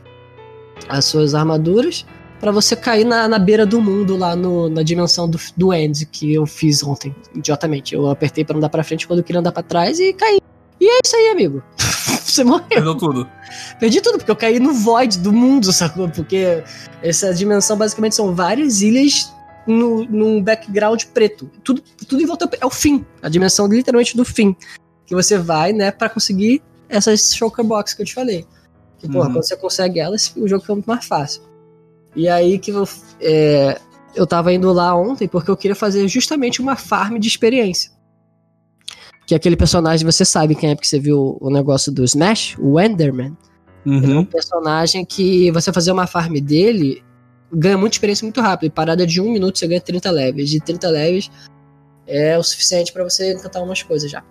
as suas armaduras pra você cair na, na beira do mundo lá no- na dimensão do, do End que eu fiz ontem, idiotamente. Eu apertei pra andar pra frente quando eu queria andar pra trás e caí. E é isso aí, amigo. você morreu. Perdeu tudo. Perdi tudo, porque eu caí no void do mundo, sacou? Porque essa dimensão basicamente são várias ilhas no, num background preto. Tudo, tudo em volta é o fim. A dimensão literalmente do fim. Que você vai, né, pra conseguir essas shulker box que eu te falei. Que, porra, Uhum. quando você consegue elas, o jogo fica muito mais fácil. E aí que eu, é, eu tava indo lá ontem porque eu queria fazer justamente uma farm de experiência. Que é aquele personagem, você sabe quem é, porque você viu o negócio do Smash, o Enderman. Ele é um Uhum. personagem que você fazer uma farm dele ganha muita experiência muito rápido. E parada de um minuto você ganha 30 levels. De 30 levels é o suficiente pra você encantar umas coisas já.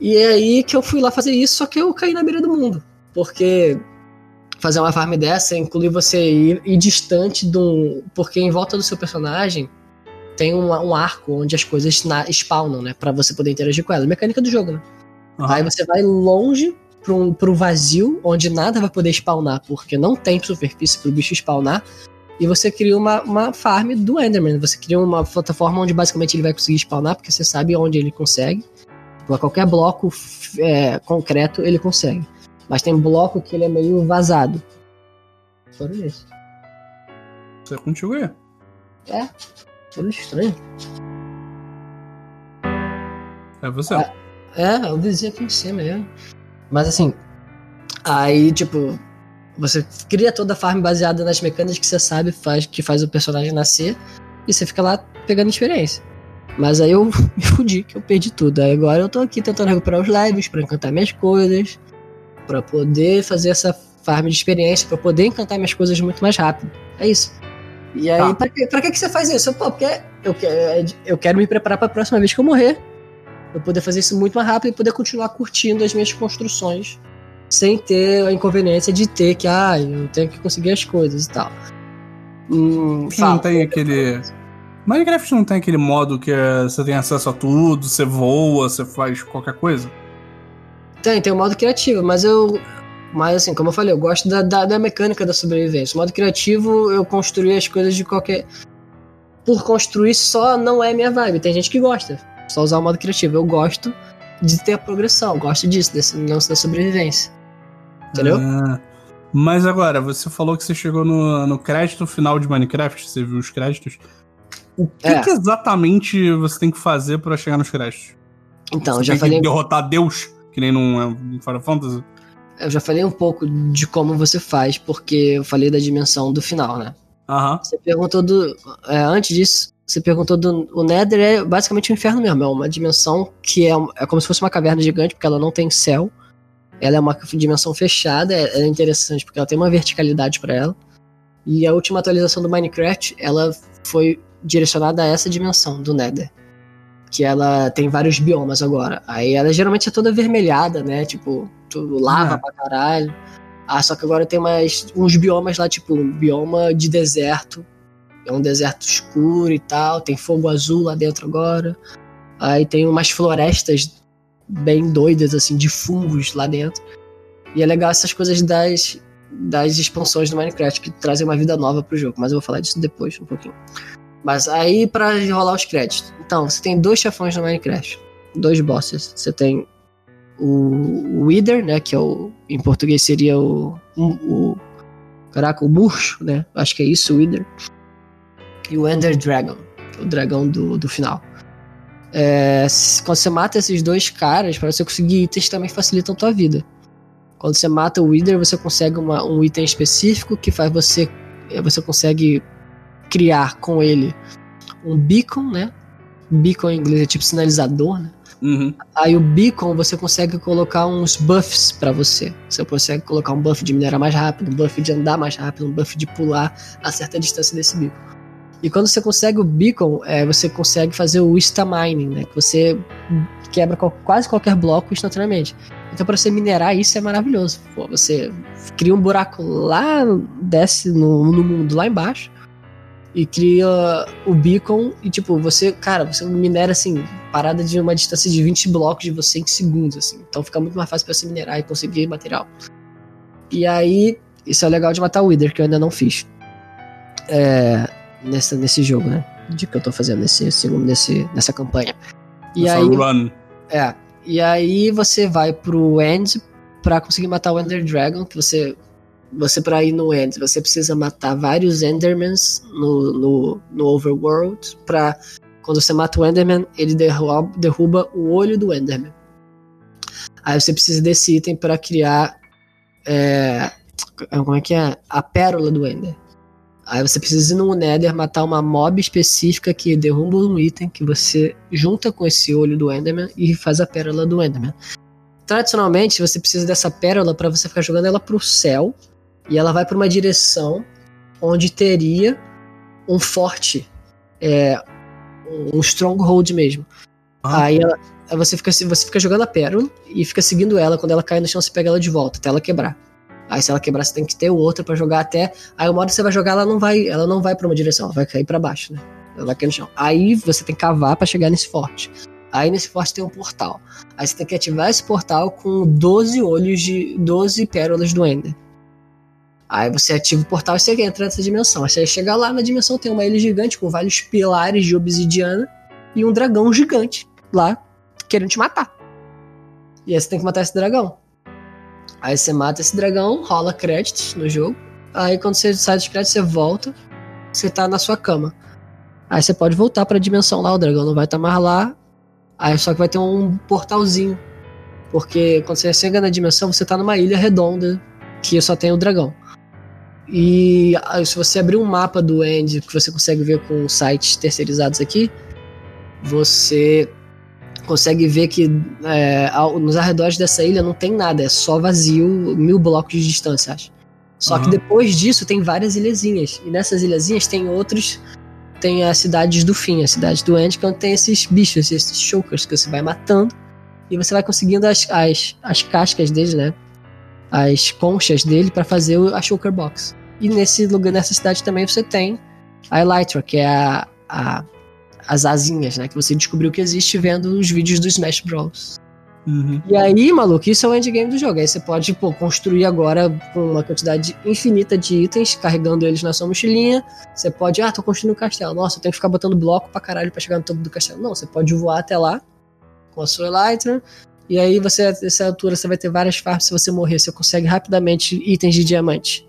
E é aí que eu fui lá fazer isso, só que eu caí na beira do mundo. Porque fazer uma farm dessa inclui você ir, ir distante de um. Porque em volta do seu personagem tem um, um arco onde as coisas na, spawnam, né? Pra você poder interagir com elas. Mecânica do jogo, né? Aham. Aí você vai longe pro, pro vazio, onde nada vai poder spawnar, porque não tem superfície pro bicho spawnar. E você cria uma, uma farm do Enderman. Você cria uma plataforma onde basicamente ele vai conseguir spawnar, porque você sabe onde ele consegue. Pra qualquer bloco é, concreto ele consegue. Mas tem bloco que ele é meio vazado. Foram isso. Isso é contigo aí. É, tudo estranho. É você. Ah. É, eu vizinho aqui em cima mesmo. Mas assim, aí, tipo, você cria toda a farm baseada nas mecânicas que você sabe faz, que faz o personagem nascer e você fica lá pegando experiência. Mas aí eu me fudi, que eu perdi tudo. Aí agora eu tô aqui tentando recuperar os lives pra encantar minhas coisas, pra poder fazer essa farm de experiência, pra poder encantar minhas coisas muito mais rápido. É isso. E aí, Tá. pra, que, pra que que você faz isso? Pô, porque eu, eu quero me preparar pra próxima vez que eu morrer eu poder fazer isso muito mais rápido e poder continuar curtindo as minhas construções sem ter a inconveniência de ter que, ah, eu tenho que conseguir as coisas e tal. Hum, Não tem aquele. Minecraft não tem aquele modo que é, você tem acesso a tudo, você voa, você faz qualquer coisa? Tem, tem o modo criativo, mas eu. Mas assim, como eu falei, eu gosto da, da, da mecânica da sobrevivência. O modo criativo, eu construir as coisas de qualquer. Por construir só não é minha vibe. Tem gente que gosta. Só usar o modo criativo. Eu gosto de ter a progressão, gosto disso, desse lance da sobrevivência. Entendeu? Ah, mas agora, você falou que você chegou no, no crédito final de Minecraft, você viu os créditos. O que, É. que exatamente você tem que fazer pra chegar nos créditos? Então, você eu já tem falei. que derrotar Deus, que nem num num Final Fantasy? Eu já falei um pouco de como você faz, porque eu falei da dimensão do final, né? Aham. Você perguntou do. é, antes disso, você perguntou do. O Nether é basicamente um inferno mesmo. É uma dimensão que é, é como se fosse uma caverna gigante, porque ela não tem céu. Ela é uma dimensão fechada. é- Ela é interessante porque ela tem uma verticalidade pra ela. E a última atualização do Minecraft, ela foi direcionada a essa dimensão do Nether. Que ela tem vários biomas agora. Aí ela geralmente é toda avermelhada, né? Tipo, tudo lava Ah. pra caralho. Ah, só que agora tem mais uns biomas lá, tipo, um bioma de deserto. É um deserto escuro e tal. Tem fogo azul lá dentro agora. Aí tem umas florestas bem doidas, assim, de fungos lá dentro. E é legal essas coisas das, das expansões do Minecraft, que trazem uma vida nova pro jogo. Mas eu vou falar disso depois, um pouquinho. Mas aí, pra rolar os créditos. Então, você tem dois chefões no Minecraft. Dois bosses. Você tem o Wither, né? Que é o. Em português seria o. o, o caraca, o murcho, né? Acho que é isso, o Wither. E o Ender Dragon, é o dragão do, do final. É, quando você mata esses dois caras, para você conseguir itens também facilitam a tua vida. Quando você mata o Wither, você consegue uma- um item específico que faz você. é, Você consegue criar com ele um beacon, né? Beacon em inglês é tipo sinalizador, né? Uhum. Aí o beacon você consegue colocar uns buffs pra você. Você consegue colocar um buff de minerar mais rápido, um buff de andar mais rápido, um buff de pular a certa distância desse beacon. E quando você consegue o beacon, é, você consegue fazer o Mining, né? Que você quebra quase qualquer bloco instantaneamente. Então para você minerar isso é maravilhoso. Pô, você cria um buraco lá, desce no, no mundo lá embaixo e cria o beacon e tipo, você, cara, você minera assim, parada de uma distância de 20 blocos de você em segundos, assim. Então fica muito mais fácil pra você minerar e conseguir material. E aí, isso é legal de matar o Wither, que eu ainda não fiz. É, nessa, nesse jogo, né? De que eu tô fazendo nesse segundo, nesse, nessa campanha. E Essa aí, run. é. E aí você vai pro End pra conseguir matar o Ender Dragon, que você. Você, pra ir no End, você precisa matar vários Endermans no, no, no Overworld. Pra quando você mata o Enderman, ele derruba, derruba o olho do Enderman. Aí você precisa desse item pra criar. é, como é que é? A pérola do Ender. Aí você precisa ir no Nether matar uma mob específica que derruba um item que você junta com esse olho do Enderman e faz a pérola do Enderman. tradicionalmente você precisa dessa pérola para você ficar jogando ela pro céu e ela vai para uma direção onde teria um forte, é, um stronghold mesmo. Ah. Aí, ela- aí você, fica, você fica jogando a pérola e fica seguindo ela. Quando ela cai no chão, você pega ela de volta até ela quebrar. Aí se ela quebrar, você tem que ter outra pra jogar até. Aí uma hora você vai jogar, ela não vai, ela não vai para uma direção, ela vai cair pra baixo, né? Ela vai cair no chão. Aí você tem que cavar pra chegar nesse forte. Aí nesse forte tem um portal. Aí você tem que ativar esse portal com 12 olhos de 12 pérolas do Ender. Aí você ativa o portal e você entra nessa dimensão. Aí você chega lá na dimensão, tem uma ilha gigante com vários pilares de obsidiana e um dragão gigante lá querendo te matar. E aí você tem que matar esse dragão. Aí você mata esse dragão, rola créditos no jogo. Aí quando você sai dos créditos, você volta. Você tá na sua cama. Aí você pode voltar pra dimensão lá, o dragão não vai estar mais lá. Aí só que vai ter um portalzinho. Porque quando você chega na dimensão, você tá numa ilha redonda que só tem o dragão. E ah, se você abrir um mapa do End que você consegue ver com sites terceirizados aqui, você consegue ver que é, ao- nos arredores dessa ilha não tem nada, é só vazio, mil blocos de distância, acho. Só que Aham. depois disso tem várias ilhazinhas. E nessas ilhazinhas tem outros. Tem as cidades do fim, a cidade do End, que onde tem esses bichos, esses chokers que você vai matando. E você vai conseguindo as, as, as cascas dele, né? As conchas dele pra fazer o- a Choker Box. E nesse lugar, nessa cidade também você tem a Elytra, que é a, a- as asinhas, né? Que você descobriu que existe vendo os vídeos do Smash Bros. Uhum. E aí, maluco, isso é o endgame do jogo. Aí você pode pô, construir agora com uma quantidade infinita de itens, carregando eles na sua mochilinha. Você pode, ah, tô construindo um castelo. Nossa, eu tenho que ficar botando bloco pra caralho pra chegar no topo do castelo. Não, você pode voar até lá com a sua Elytra. E aí, você, nessa altura, você vai ter várias farms. Se você morrer, você consegue rapidamente itens de diamante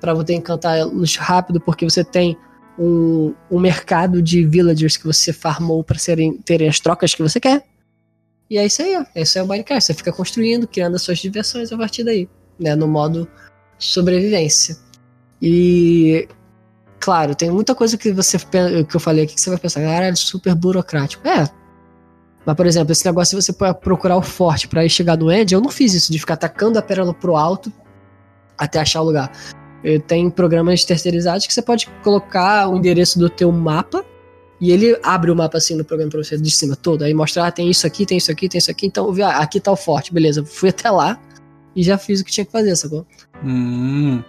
pra você encantar eles rápido, porque você tem um, um mercado de villagers que você farmou serem, terem as trocas que você quer. E é isso aí, ó. Esse é o Minecraft. Você fica construindo, criando as suas diversões a partir daí, né? No modo sobrevivência. E claro, tem muita coisa que você que eu falei aqui que você vai pensar, caralho, super burocrático. É. Mas, por exemplo, esse negócio de você pro- procurar o forte pra ir chegar no end, eu não fiz isso de ficar atacando a pérola pro alto até achar o lugar. Eu tenho programas terceirizados que você pode colocar o endereço do teu mapa e ele abre o mapa assim no programa pra você de cima todo. Aí mostra, ah, tem isso aqui, tem isso aqui, tem isso aqui. Então, vi, ah, aqui tá o forte, beleza. Fui até lá e já fiz o que tinha que fazer, sacou? Hum.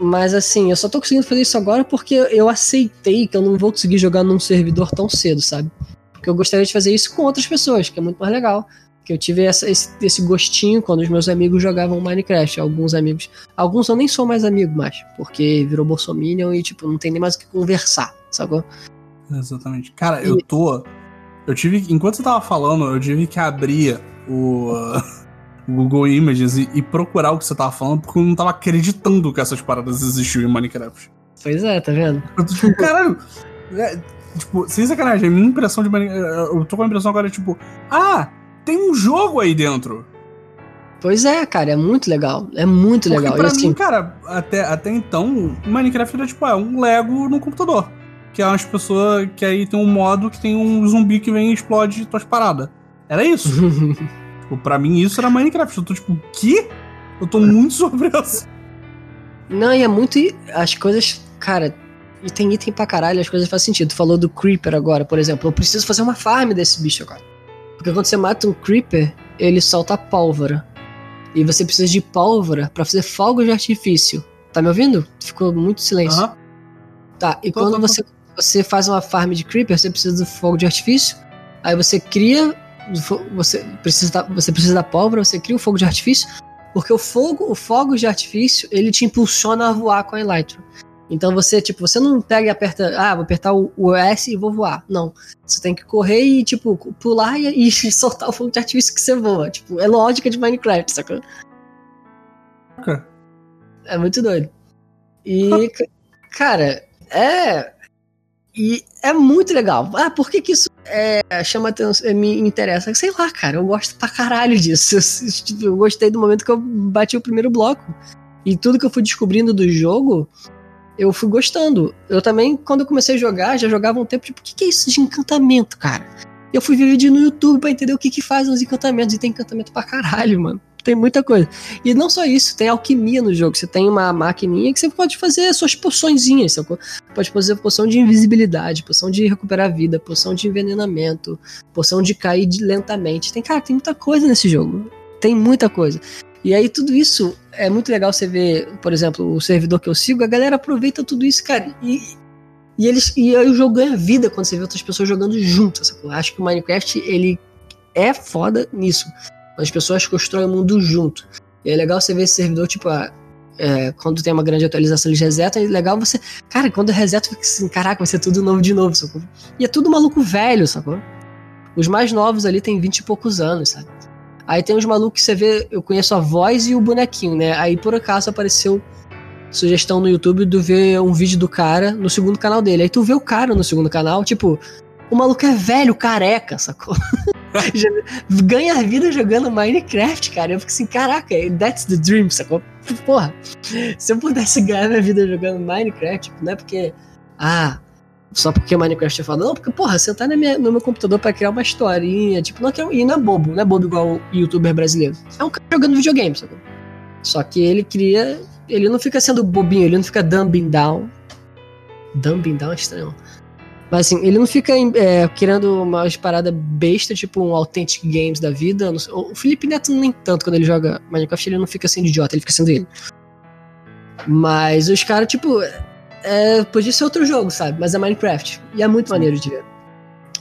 Mas assim, eu só tô conseguindo fazer isso agora porque eu aceitei que eu não vou conseguir jogar num servidor tão cedo, sabe? Porque eu gostaria de fazer isso com outras pessoas, que é muito mais legal. Que eu tive essa- esse, esse gostinho quando os meus amigos jogavam Minecraft. Alguns amigos. Alguns eu nem sou mais amigo mais, porque virou Bolsominion e, tipo, não tem nem mais o que conversar, sacou? Exatamente. Cara, eu tô. Eu tive. Enquanto você tava falando, eu tive que abrir o, o Google Images e, e procurar o que você tava falando, porque eu não tava acreditando que essas paradas existiam em Minecraft. Pois é, tá vendo? Eu tô tipo, caralho. é, tipo, sem sacanagem, a minha impressão de Minecraft. Eu tô com a impressão agora, tipo, ah, tem um jogo aí dentro. Pois é, cara, é muito legal. É muito Porque legal. pra e assim, mim, cara, até, até então, Minecraft era tipo, é um Lego no computador. Que é umas pessoas que aí tem um modo que tem um zumbi que vem e explode tuas paradas. Era isso. tipo, pra mim isso era Minecraft. Eu tô tipo, que? Eu tô muito surpreso. Não, e é muito. As coisas. Cara, e tem item pra caralho, as coisas fazem sentido. Tu falou do Creeper agora, por exemplo. Eu preciso fazer uma farm desse bicho agora. Porque quando você mata um Creeper, ele solta pólvora. E você precisa de pólvora pra fazer fogos de artifício. Tá me ouvindo? Ficou muito silêncio. Tá, e Tô, quando tô, tô. você, você faz uma farm de Creeper, você precisa do fogo de artifício. Aí você cria. Você precisa, da, você precisa da pólvora, você cria o fogo de artifício. Porque o fogo, o fogo de artifício, ele te impulsiona a voar com a Elytra. Então você, tipo, você não pega e aperta, ah, vou apertar o, o S e vou voar. Não. Você tem que correr e, tipo, pular e, e soltar o fogo de artifício que você voa. Tipo, é lógica de Minecraft, sacou? Saca? É muito doido. E, ca- cara, é. E é muito legal. Ah, por que, que isso é, chama atenção, é, me interessa? Sei lá, cara, eu gosto pra caralho disso. Eu, eu gostei do momento que eu bati o primeiro bloco. E tudo que eu fui descobrindo do jogo, eu fui gostando. Eu também, quando eu comecei a jogar, já jogava um tempo, tipo, o que, que é isso de encantamento, cara? Eu fui ver vídeo no YouTube pra entender o que que faz os encantamentos. E tem encantamento pra caralho, mano. Tem muita coisa. E não só isso, tem alquimia no jogo. Você tem uma maquininha que você pode fazer suas poçõezinhas, sacou? Pode fazer poção de invisibilidade, poção de recuperar vida, poção de envenenamento, poção de cair lentamente. Tem, cara, tem muita coisa nesse jogo. Tem muita coisa. E aí tudo isso é muito legal você ver, por exemplo, o servidor que eu sigo, a galera aproveita tudo isso, cara. E, e eles e aí o jogo ganha vida quando você vê outras pessoas jogando. Sacou? Acho que o Minecraft ele é foda nisso. As pessoas constroem o mundo junto. E é legal você ver esse servidor, tipo, é, quando tem uma grande atualização, eles resetam. É legal você. Cara, quando reseta, fica assim, caraca, vai ser tudo novo de novo, sacou? E é tudo maluco velho, sacou? Os mais novos ali tem 20 e poucos anos, sabe? Aí tem uns malucos que você vê, eu conheço a voz e o bonequinho, né? Aí por acaso apareceu sugestão no YouTube de ver um vídeo do cara no segundo canal dele. Aí tu vê o cara no segundo canal, tipo, o maluco é velho, careca, sacou? Ganha a vida jogando Minecraft, cara. Eu fico assim, caraca, that's the dream, sacou? Porra, se eu pudesse ganhar minha vida jogando Minecraft, não é porque, ah, só porque Minecraft é foda. Não, porque, porra, sentar na minha, no meu computador pra criar uma historinha, tipo, não é, e não é bobo, não é bobo igual o youtuber brasileiro. É um cara jogando videogame, sacou? Só que ele cria. Ele não fica sendo bobinho, ele não fica dumbing down. Dumbing down é estranho. Mas assim, ele não fica é, querendo umas paradas besta, tipo um Authentic Games da vida. O Felipe Neto nem tanto quando ele joga Minecraft, ele não fica sendo idiota, ele fica sendo ele. Mas os caras, tipo, é, podia ser outro jogo, sabe? Mas é Minecraft. E é muito Sim. maneiro de ver.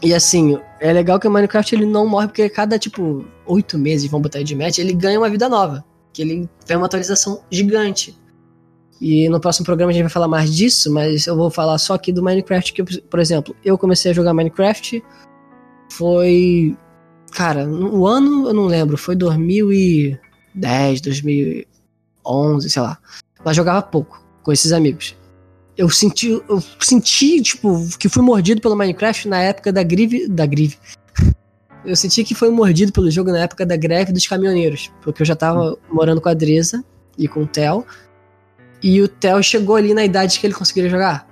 E assim, é legal que o Minecraft ele não morre porque cada, tipo, oito meses, vão botar de match, ele ganha uma vida nova. Que ele tem uma atualização gigante. E no próximo programa a gente vai falar mais disso, mas eu vou falar só aqui do Minecraft, que, por exemplo, eu comecei a jogar Minecraft, foi. Cara, o ano eu não lembro, foi 2010, 2011, sei lá. Mas jogava pouco com esses amigos. Eu senti, eu senti, tipo, que fui mordido pelo Minecraft na época da Grive. Da Grive. Eu senti que foi mordido pelo jogo na época da greve dos caminhoneiros. Porque eu já tava morando com a Dresa e com o Theo. E o Theo chegou ali na idade que ele conseguiria jogar.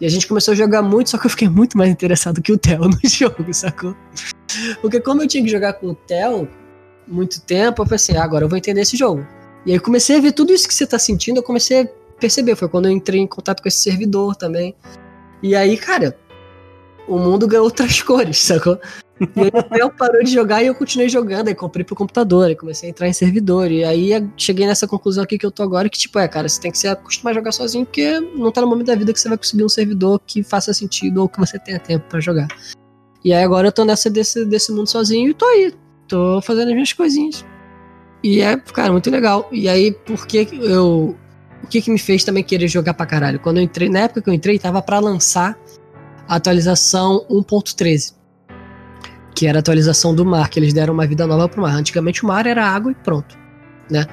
E a gente começou a jogar muito, só que eu fiquei muito mais interessado que o Theo no jogo, sacou? Porque como eu tinha que jogar com o Theo muito tempo, eu pensei, ah, agora eu vou entender esse jogo. E aí comecei a ver tudo isso que você tá sentindo, eu comecei a perceber. Foi quando eu entrei em contato com esse servidor também. E aí, cara, o mundo ganhou outras cores, sacou? E aí o parou de jogar e eu continuei jogando. Aí comprei pro computador, aí comecei a entrar em servidor. E aí cheguei nessa conclusão aqui que eu tô agora, que tipo, é, cara, você tem que se acostumar a jogar sozinho, porque não tá no momento da vida que você vai conseguir um servidor que faça sentido ou que você tenha tempo para jogar. E aí agora eu tô nessa desse, desse mundo sozinho e tô aí. Tô fazendo as minhas coisinhas. E é, cara, muito legal. E aí, por que eu. O que que me fez também querer jogar pra caralho? Quando eu entrei, na época que eu entrei, tava para lançar a atualização 1.13 que era a atualização do mar, que eles deram uma vida nova pro mar. Antigamente o mar era água e pronto, né?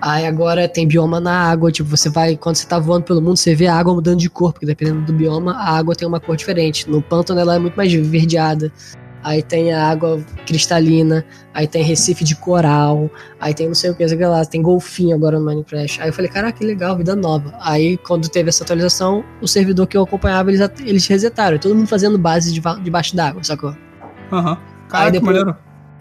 Aí agora tem bioma na água, tipo, você vai, quando você tá voando pelo mundo, você vê a água mudando de cor, porque dependendo do bioma, a água tem uma cor diferente. No pântano ela é muito mais verdeada. Aí tem a água cristalina, aí tem recife de coral, aí tem não sei o que, sei lá, tem golfinho agora no Minecraft. Aí eu falei, caraca, que legal, vida nova. Aí quando teve essa atualização, o servidor que eu acompanhava, eles, eles resetaram, todo mundo fazendo base de, debaixo d'água, sacou? Aham. Uhum. Caraca, aí depois,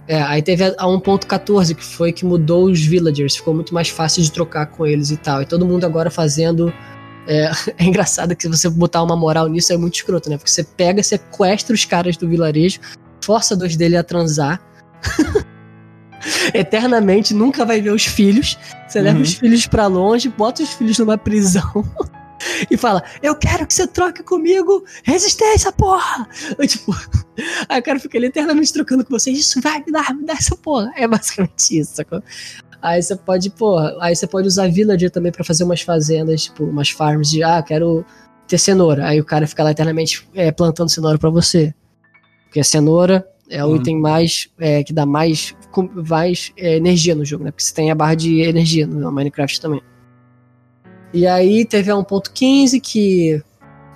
é, aí teve a 1.14, que foi que mudou os villagers, ficou muito mais fácil de trocar com eles e tal. E todo mundo agora fazendo. É, é engraçado que se você botar uma moral nisso é muito escroto, né? Porque você pega, sequestra os caras do vilarejo, força dois dele a transar. eternamente, nunca vai ver os filhos. Você uhum. leva os filhos para longe, bota os filhos numa prisão. e fala: Eu quero que você troque comigo resistência, porra! Eu, tipo, aí o cara fica ali eternamente trocando com você. Isso vai me dar, me dar essa porra. É basicamente isso, sacou? Aí você pode, porra, aí você pode usar villager também para fazer umas fazendas, tipo, umas farms de, ah, quero ter cenoura. Aí o cara fica lá eternamente é, plantando cenoura para você. Porque a cenoura é o hum. item mais, é, que dá mais, mais é, energia no jogo, né? Porque você tem a barra de energia no Minecraft também. E aí teve a 1.15 que.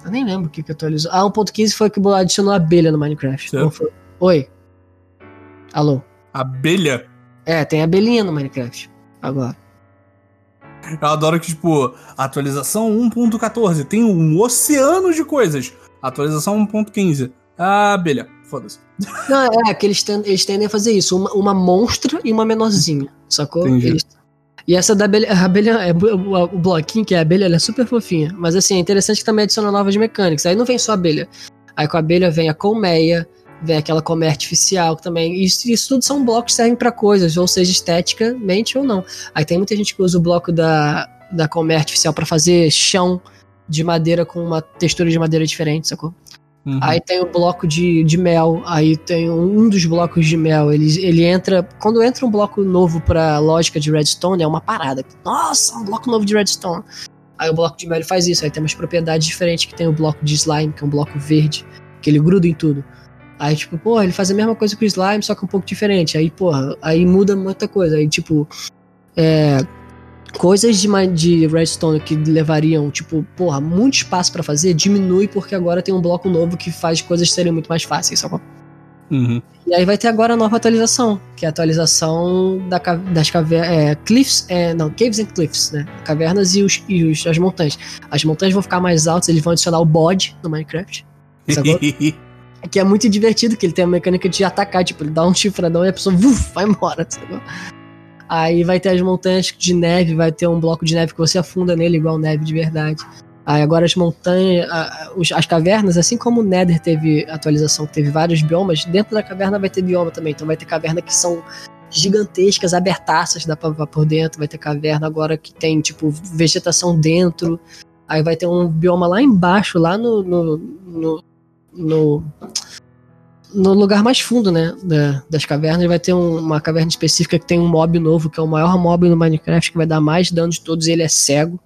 Eu nem lembro o que, que atualizou. A 1.15 foi que adicionou abelha no Minecraft. Oi. Alô. Abelha? É, tem abelhinha no Minecraft. Agora. Eu adoro que, tipo, atualização 1.14 tem um oceano de coisas. Atualização 1.15. Ah, abelha, foda-se. Não, é que eles, ten- eles tendem a fazer isso, uma, uma monstra e uma menorzinha, sacou? Entendi. Eles- E essa da abelha, a abelha, é, o, bloquinho que é a abelha, ela é super fofinha. Mas assim, é interessante que também adiciona novas mecânicas. Aí não vem só a abelha. Aí com a abelha vem a colmeia, vem aquela colmeia artificial também. Isso, isso tudo são blocos que servem pra coisas, ou seja, esteticamente ou não. Aí tem muita gente que usa o bloco da, da colmeia artificial pra fazer chão de madeira com uma textura de madeira diferente, sacou? Uhum. Aí tem o bloco de, de mel, aí tem um, dos blocos de mel, ele, ele entra. Quando entra um bloco novo pra lógica de redstone, é uma parada. Nossa, um bloco novo de redstone. Aí o bloco de mel ele faz isso, aí tem umas propriedades diferentes que tem o bloco de slime, que é um bloco verde, que ele gruda em tudo. Aí, tipo, porra, ele faz a mesma coisa que o slime, só que um pouco diferente. Aí, porra, aí muda muita coisa. Aí, tipo, é, coisas de, de redstone que levariam, tipo, porra, muito espaço pra fazer, diminui porque agora tem um bloco novo que faz coisas serem muito mais fáceis, sacou? Uhum. E aí vai ter agora a nova atualização, que é a atualização da, das cavernas. É, cliffs, é, não, Caves and Cliffs, né? Cavernas e, os, e os, as montanhas. As montanhas vão ficar mais altas, eles vão adicionar o bode no Minecraft. Sacou? Que é muito divertido, que ele tem a mecânica de atacar, tipo, ele dá um chifradão e a pessoa vuf, vai embora, sacou? Aí vai ter as montanhas de neve, vai ter um bloco de neve que você afunda nele, igual neve de verdade. Aí agora as montanhas, as cavernas, assim como o Nether teve atualização, teve vários biomas, dentro da caverna vai ter bioma também. Então vai ter caverna que são gigantescas, abertaças, dá pra voar por dentro. Vai ter caverna agora que tem, tipo, vegetação dentro. Aí vai ter um bioma lá embaixo, lá no, no, no, no, no lugar mais fundo, né, da- das cavernas, vai ter um- uma caverna específica que tem um mob novo, que é o maior mob no Minecraft, que vai dar mais dano de todos, e ele é cego.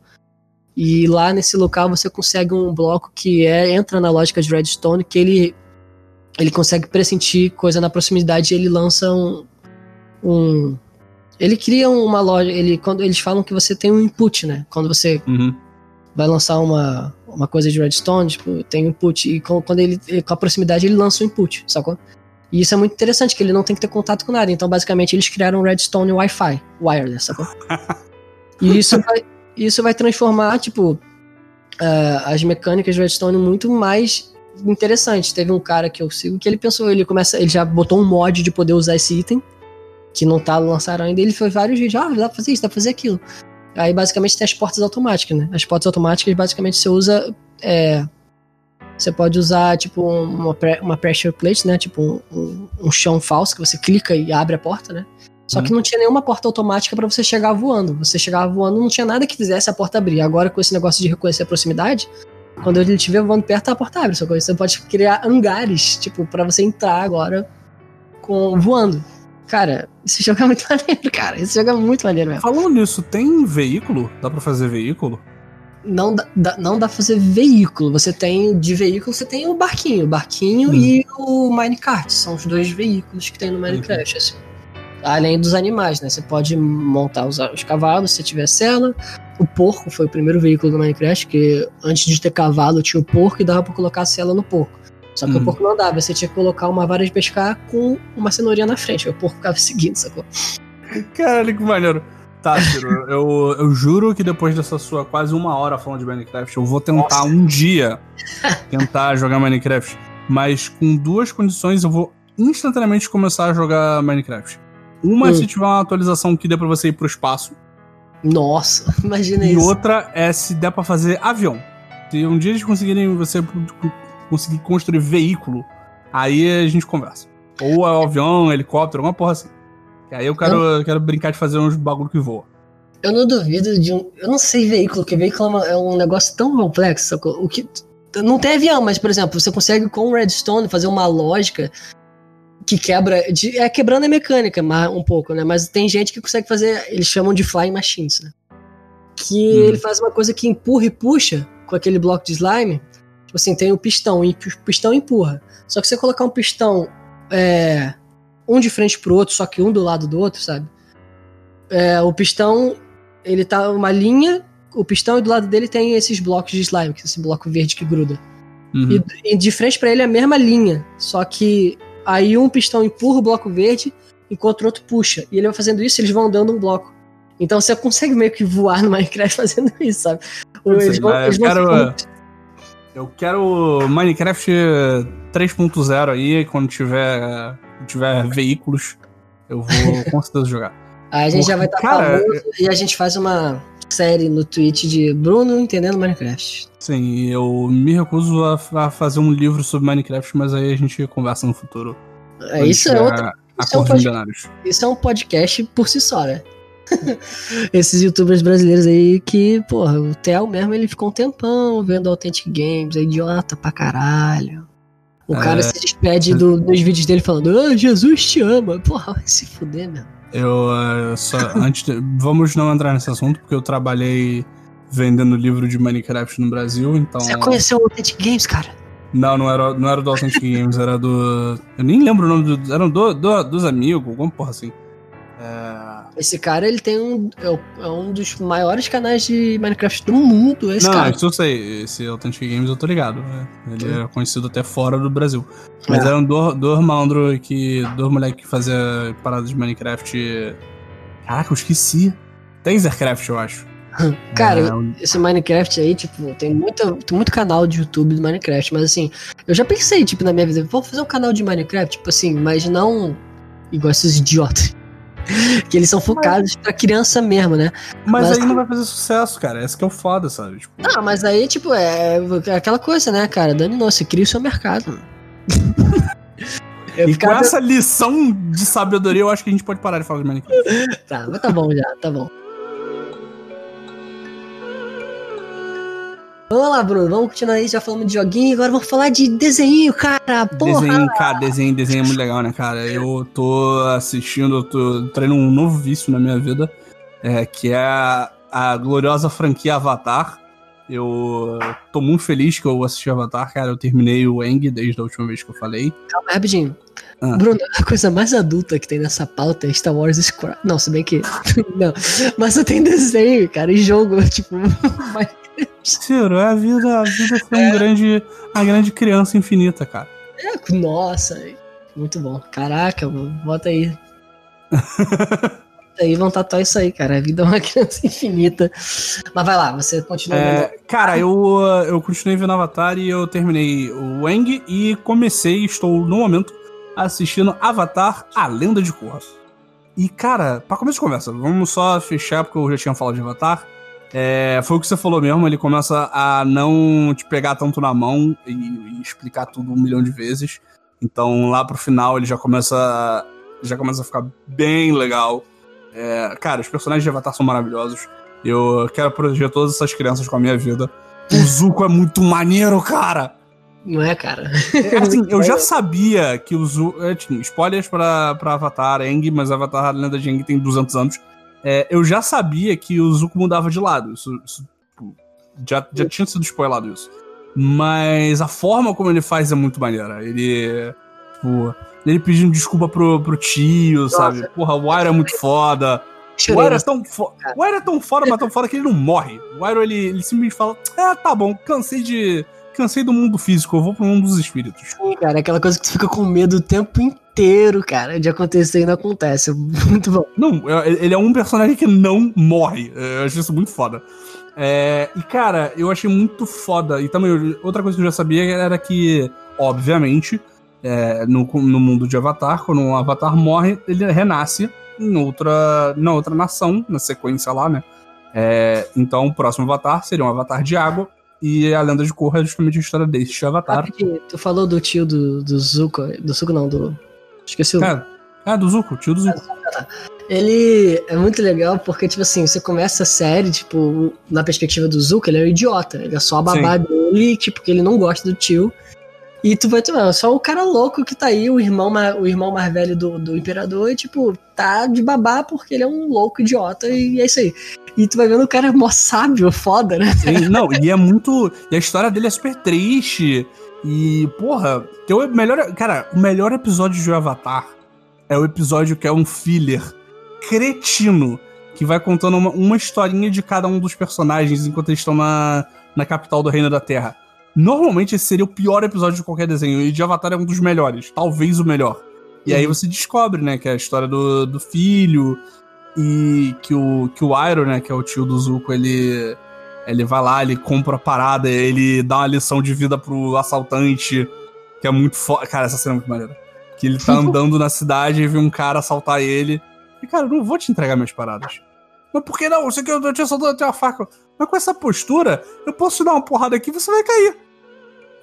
E lá nesse local você consegue um bloco que é entra na lógica de Redstone, que ele ele consegue pressentir coisa na proximidade e ele lança um, um ele cria uma loja, ele quando eles falam que você tem um input, né? Quando você Uhum. vai lançar uma, uma coisa de redstone, tipo, tem um input, e com, quando ele, com a proximidade ele lança o input, sacou? E isso é muito interessante, que ele não tem que ter contato com nada. Então, basicamente, eles criaram um redstone Wi-Fi, wireless, sacou? E isso vai, isso vai transformar, tipo, ah, as mecânicas de redstone muito mais interessantes. Teve um cara que eu sigo que ele pensou, ele começa, ele já botou um mod de poder usar esse item, que não tá lançado ainda, ele fez vários vídeos, ah, dá pra fazer isso, dá pra fazer aquilo. Aí basicamente tem as portas automáticas, né? As portas automáticas basicamente você usa. é, você pode usar tipo uma, pre- uma pressure plate, né? Tipo um, um- um chão falso que você clica e abre a porta, né? Só que não tinha nenhuma porta automática pra você chegar voando. Você chegava voando, não tinha nada que fizesse a porta abrir. Agora com esse negócio de reconhecer a proximidade, quando ele estiver voando perto, a porta abre. Só que você pode criar hangares, tipo, pra você entrar agora com voando. Cara, esse jogo é muito maneiro, cara. Esse jogo é muito maneiro mesmo. Falando nisso, tem veículo? Dá pra fazer veículo? não dá, não dá pra fazer veículo. Você tem de veículo, você tem o barquinho, o barquinho Hum. e o minecart. São os dois veículos que tem no Minecraft, assim. Além dos animais, né? Você pode montar os, os cavalos se tiver cela. O porco foi o primeiro veículo do Minecraft, que antes de ter cavalo tinha o porco e dava pra colocar a cela no porco. Só que Hum. o porco não dava, você tinha que colocar uma vara de pescar com uma cenourinha na frente. O porco ficava seguindo, sacou? Caralho, que maneiro. Tá, Ciro, eu, eu juro que depois dessa sua quase uma hora falando de Minecraft, eu vou tentar Nossa. um dia tentar jogar Minecraft. Mas com duas condições eu vou instantaneamente começar a jogar Minecraft. Uma é Hum. se tiver uma atualização que dê pra você ir pro espaço. Nossa, imagina E isso. outra é se der pra fazer avião. Se um dia eles conseguirem você conseguir construir veículo, aí a gente conversa. Ou é um avião, helicóptero, alguma porra assim. E aí eu quero, eu quero brincar de fazer uns bagulho que voa. Eu não duvido de um. Eu não sei veículo, porque veículo é uma- é um negócio tão complexo. O que, não tem avião, mas, por exemplo, você consegue com o Redstone fazer uma lógica que quebra. De, é quebrando a mecânica mas, um pouco, né? Mas tem gente que consegue fazer. Eles chamam de flying machines, né? Que Hum. ele faz uma coisa que empurra e puxa com aquele bloco de slime. Tipo assim, tem o pistão, e o pistão empurra. Só que você colocar um pistão é, um de frente pro outro, só que um do lado do outro, sabe? É, o pistão, ele tá uma linha, o pistão e do lado dele tem esses blocos de slime, que é esse bloco verde que gruda. Uhum. E, e de frente pra ele é a mesma linha, só que aí um pistão empurra o bloco verde, enquanto o outro puxa. E ele vai fazendo isso, eles vão dando um bloco. Então você consegue meio que voar no Minecraft fazendo isso, sabe? Eles vão, eles vão Eu quero Minecraft 3.0 aí, quando tiver, tiver veículos, eu vou com certeza jogar. Aí a gente já vai estar cara, famoso e a gente faz uma série no Twitch de Bruno entendendo Minecraft. Sim, eu me recuso a, a fazer um livro sobre Minecraft, mas aí a gente conversa no futuro. É, isso é outra. tiver isso é um Acordos pod- milionários. Isso é um podcast por si só, né? Esses youtubers brasileiros aí que, porra, o Theo mesmo ele ficou um tempão vendo Authentic Games, é idiota pra caralho. O É. cara se despede do- dos vídeos dele falando, ah, Jesus te ama. Porra, vai se fuder, meu. Eu eh, só. antes de- vamos não entrar nesse assunto, porque eu trabalhei vendendo livro de Minecraft no Brasil, então. Você conheceu o Authentic Games, cara? Não, não era, não era do Authentic Games, era do. Eu nem lembro o nome do. Eram do, do- dos amigos, alguma porra assim. É... Esse cara, ele tem um. É, é um dos maiores canais de Minecraft do mundo, esse não, cara. isso eu sei. Esse Authentic Games eu tô ligado. né? Ele é conhecido até fora do Brasil. Mas É. eram dois, dois malandros que. Dois moleques que faziam paradas de Minecraft. Caraca, eu esqueci. Tasercraft, eu acho. Cara, É, esse Minecraft aí, tipo, tem, muita, tem muito canal de YouTube do Minecraft, mas assim, eu já pensei, tipo, na minha vida, vou fazer um canal de Minecraft, tipo assim, mas não igual esses idiotas. que eles são focados pra criança mesmo, né? Mas, Mas- aí não vai fazer sucesso, cara. Esse que é o foda, sabe? Tipo, Ah, mas aí, tipo, é, é aquela coisa, né, cara? Dani, não, você cria o seu mercado. Eu e com essa lição de sabedoria, eu acho que a gente pode parar de falar de Minecraft. Tá, mas tá bom já, tá bom. Vamos lá, Bruno, vamos continuar aí, já falamos de joguinho, agora vamos falar de desenho, cara, porra! Desenho, cara, desenho, desenho é muito legal, né, cara? Eu tô assistindo, eu tô treinando um novo vício na minha vida, é, que é a, gloriosa franquia Avatar. Eu tô muito feliz que eu assisti Avatar, cara. Eu terminei o Eng desde a última vez que eu falei. Calma, rapidinho. Ah. Bruno, a coisa mais adulta que tem nessa pauta é Star Wars Squad. Não, se bem que. não. Mas só tem desenho, cara, e jogo, tipo. mas- Ciro, a vida, a vida foi um grande, uma grande criança infinita, cara. é, Nossa, muito bom. Caraca, bota aí. Aí, vão tatuar isso aí, cara. A vida é uma criança infinita. Mas vai lá, você continua vendo. É, cara, eu, eu continuei vendo Avatar e eu terminei o Eng e comecei, estou no momento assistindo Avatar, A Lenda de Korra. E, cara, pra começo de conversa, vamos só fechar, porque eu já tinha falado de Avatar. É, foi o que você falou mesmo, ele começa a não te pegar tanto na mão e, e explicar tudo um milhão de vezes. Então, lá pro final, ele já começa, já começa a ficar bem legal. É, cara, os personagens de Avatar são maravilhosos. Eu quero proteger todas essas crianças com a minha vida. O Zuko é muito maneiro, cara! Não é, cara? É, assim, eu já sabia que o Zuko. É, tinha spoilers pra, pra Avatar Aang, mas Avatar Lenda de Aang tem 200 anos. É, eu já sabia que o Zuko mudava de lado. Isso, isso, tipo, já, já tinha sido spoilado isso. Mas a forma como ele faz é muito maneira. Ele. Tipo, ele pedindo desculpa pro, pro tio, sabe? Porra, o Iroh é muito foda. O Iroh é tão foda. O Iroh é tão foda, mas tão foda que ele não morre. O Iroh, ele, ele simplesmente fala: É, tá bom, cansei de. Cansei do mundo físico, eu vou pro mundo dos espíritos. Sim, cara, aquela coisa que tu fica com medo o tempo inteiro, cara, de acontecer e não acontece. Muito bom. Não, é- ele é um personagem que não morre. É, Eu acho isso muito foda. É, e, cara, eu achei muito foda. E também, outra coisa que eu já sabia era que, obviamente, é, no, no mundo de Avatar, quando um Avatar morre, ele renasce em outra, na outra nação, na sequência lá, né? É, então, o próximo Avatar seria um Avatar de água. E a lenda de Korra é justamente a história deste Avatar. Rapidinho, tu falou do tio do, do Zuko, do Zuko não, do... Esqueci o é do Zuko, tio do Zuko. Ele é muito legal porque, tipo assim, você começa a série, tipo, na perspectiva do Zuko, ele é um idiota. Ele é só a babá dele, tipo, que ele não gosta do tio. E tu vai, tu, é só o cara louco que tá aí, o irmão, o irmão mais velho do, do imperador, e, tipo, tá de babá porque ele é um louco idiota e é isso aí. E tu vai vendo o cara mó sábio, foda, né? Sim, não, e é muito. E a história dele é super triste. E, porra, tem o melhor. Cara, o melhor episódio de Avatar é o episódio que é um filler cretino que vai contando uma, uma historinha de cada um dos personagens enquanto eles estão na, na capital do Reino da Terra. Normalmente esse seria o pior episódio de qualquer desenho, e de Avatar é um dos melhores, talvez o melhor. E aí Uhum. você descobre, né, que é a história do, do filho, e que o, que o Iroh, né, que é o tio do Zuko, ele Ele vai lá, ele compra a parada, ele dá uma lição de vida pro assaltante, que é muito foda. Cara, essa cena é muito maneira. Que ele tá andando na cidade e vê um cara assaltar ele. E, cara, eu não vou te entregar minhas paradas. Mas por que não? Você quer eu te assaltando até a faca. Mas com essa postura, eu posso te dar uma porrada aqui e você vai cair.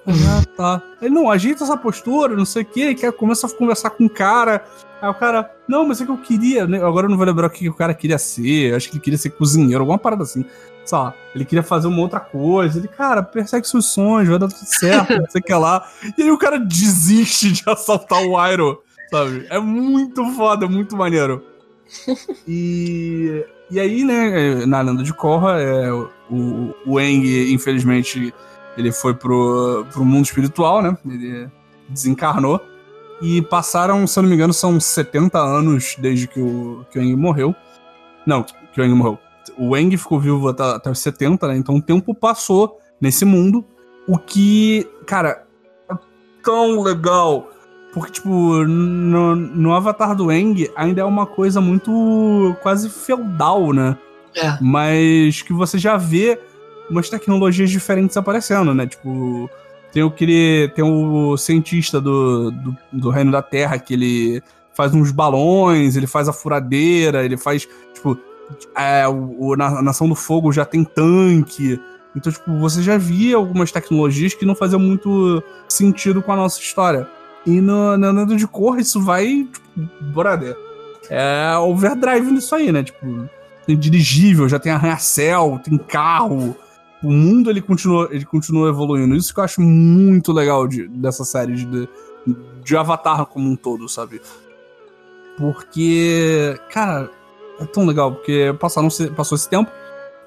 Ah, tá. Ele não ajeita essa postura, não sei o que, quer começa a conversar com o cara. Aí o cara, não, mas é que eu queria, né? Agora eu não vou lembrar o que o cara queria ser. Acho que ele queria ser cozinheiro, alguma parada assim. Sei lá, ele queria fazer uma outra coisa. Ele, cara, persegue seus sonhos, vai dar tudo certo, não sei o que lá. E aí o cara desiste de assaltar o Iron, sabe? É muito foda, muito maneiro. E, e aí, né, na lenda de Korra, é, o, o Eng, infelizmente, ele foi pro, pro mundo espiritual, né? Ele desencarnou. E passaram, se eu não me engano, são 70 anos desde que o, que o Eng morreu. Não, que o Eng morreu. O Eng ficou vivo até, até os 70, né? Então o tempo passou nesse mundo. O que, cara, é tão legal. Porque, tipo, no, no Avatar do Eng ainda é uma coisa muito quase feudal, né? É. Mas que você já vê umas tecnologias diferentes aparecendo, né? Tipo, tem o que ele, tem o cientista do, do, do, Reino da Terra que ele faz uns balões, ele faz a furadeira, ele faz, tipo, é, o, o, na Nação do Fogo já tem tanque. Então, tipo, você já via algumas tecnologias que não faziam muito sentido com a nossa história. E no, no de Cor, isso vai, tipo, brother. É overdrive nisso aí, né? Tipo, tem dirigível, já tem arranha-céu, tem carro, o mundo ele continua, ele continua evoluindo. Isso que eu acho muito legal de, dessa série de, de Avatar como um todo, sabe? Porque, cara, é tão legal, porque passaram, passou esse tempo.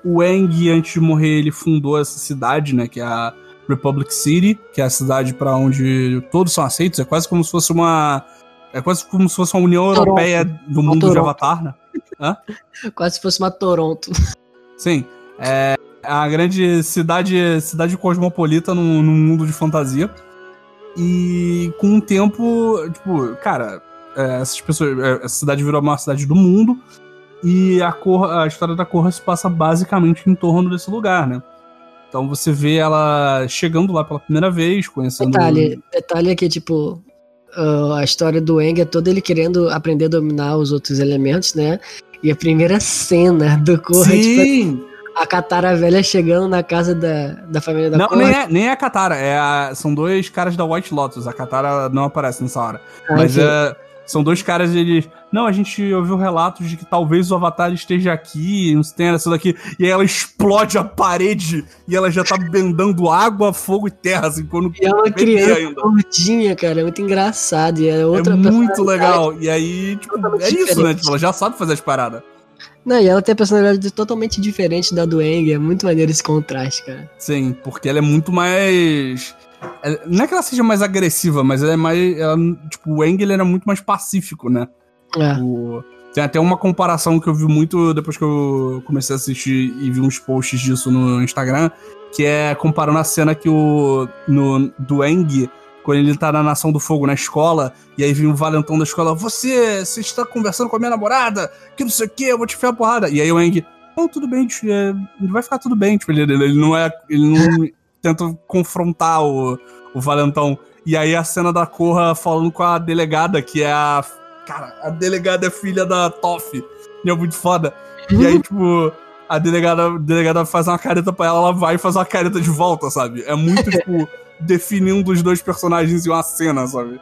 O Eng, antes de morrer, ele fundou essa cidade, né? Que é a Republic City, que é a cidade para onde todos são aceitos. É quase como se fosse uma. É quase como se fosse uma União Toronto. Europeia do mundo de Avatar, né? Hã? Quase se fosse uma Toronto. Sim. É, a grande cidade, cidade cosmopolita num, num mundo de fantasia. E com o tempo, tipo, cara, é, essas pessoas. É, essa cidade virou a maior cidade do mundo. E a, cor, a história da Korra se passa basicamente em torno desse lugar, né? Então você vê ela chegando lá pela primeira vez, conhecendo. Detalhe, detalhe é que, tipo, uh, a história do Eng é toda ele querendo aprender a dominar os outros elementos, né? E a primeira cena do Korra, tipo, Sim. tipo, a Katara velha chegando na casa da, da família da Não, nem é, nem é a Katara, é a, são dois caras da White Lotus. A Katara não aparece nessa hora. Ah, mas é, são dois caras, eles. Não, a gente ouviu relatos de que talvez o Avatar esteja aqui, não tem essa daqui. E aí ela explode a parede e ela já tá bendando água, fogo e terra, assim, quando. E é uma criança gordinha, cara, é muito engraçado. E é outra É muito legal. E aí, tipo, é isso, né? Tipo, ela já sabe fazer as paradas. Não, e ela tem a personalidade totalmente diferente da do Eng. É muito maneiro esse contraste, cara. Sim, porque ela é muito mais. Não é que ela seja mais agressiva, mas ela é mais. Ela, tipo, o Eng ele era muito mais pacífico, né? É. O... Tem até uma comparação que eu vi muito depois que eu comecei a assistir e vi uns posts disso no Instagram, que é comparando a cena que o. No, do Eng quando ele tá na Nação do Fogo na escola, e aí vem um valentão da escola, você, você está conversando com a minha namorada, que não sei o que, eu vou te enfiar a porrada. E aí o Eng, não, tudo bem, é, vai ficar tudo bem. Tipo, ele, ele não é. Ele não tenta confrontar o, o valentão. E aí a cena da Corra falando com a delegada, que é a. Cara, a delegada é filha da Toff. E é muito foda. E aí, tipo, a delegada, a delegada faz uma careta pra ela, ela vai e faz uma careta de volta, sabe? É muito, tipo definindo os dois personagens em uma cena, sabe?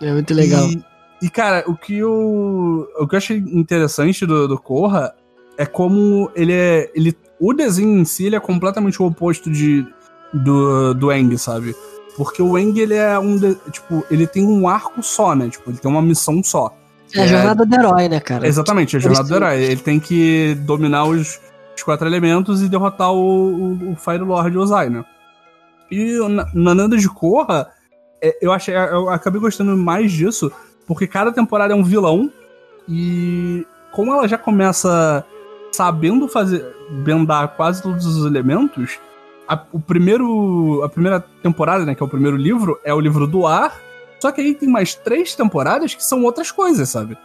É muito legal. E, e cara, o que eu, o que eu achei interessante do, do Korra é como ele é. Ele, o desenho em si ele é completamente o oposto de, do, do Eng, sabe? Porque o Eng, ele é um. De, tipo, ele tem um arco só, né? Tipo, ele tem uma missão só. É a jornada do herói, né, cara? Exatamente, é a jornada do herói. Ele tem que dominar os, os quatro elementos e derrotar o, o, o Fire Lord Ozai, né? E na Nanda de Korra, é, eu, achei, eu acabei gostando mais disso, porque cada temporada é um vilão, e como ela já começa sabendo fazer bendar quase todos os elementos, a, o primeiro, a primeira temporada, né, que é o primeiro livro, é o livro do ar, só que aí tem mais três temporadas que são outras coisas, sabe?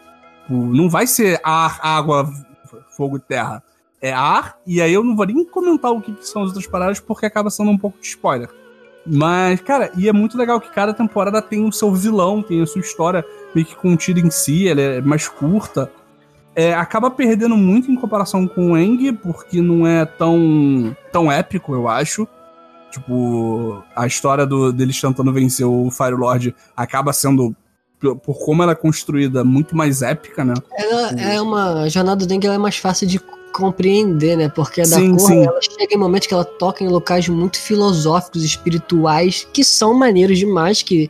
Tipo, não vai ser ar, água, fogo e terra. É ar, e aí eu não vou nem comentar o que, são as outras paradas, porque acaba sendo um pouco de spoiler. Mas, cara, e é muito legal que cada temporada tem o seu vilão, tem a sua história meio que contida em si, ela é mais curta. É, acaba perdendo muito em comparação com o Eng, porque não é tão, tão épico, eu acho. Tipo, a história do, deles tentando vencer o Fire Lord acaba sendo, por como ela é construída, muito mais épica, né? Ela é uma. A jornada do Dengue é mais fácil de compreender, né? Porque a da sim, sim. ela chega em momentos que ela toca em locais muito filosóficos, espirituais, que são maneiros demais, que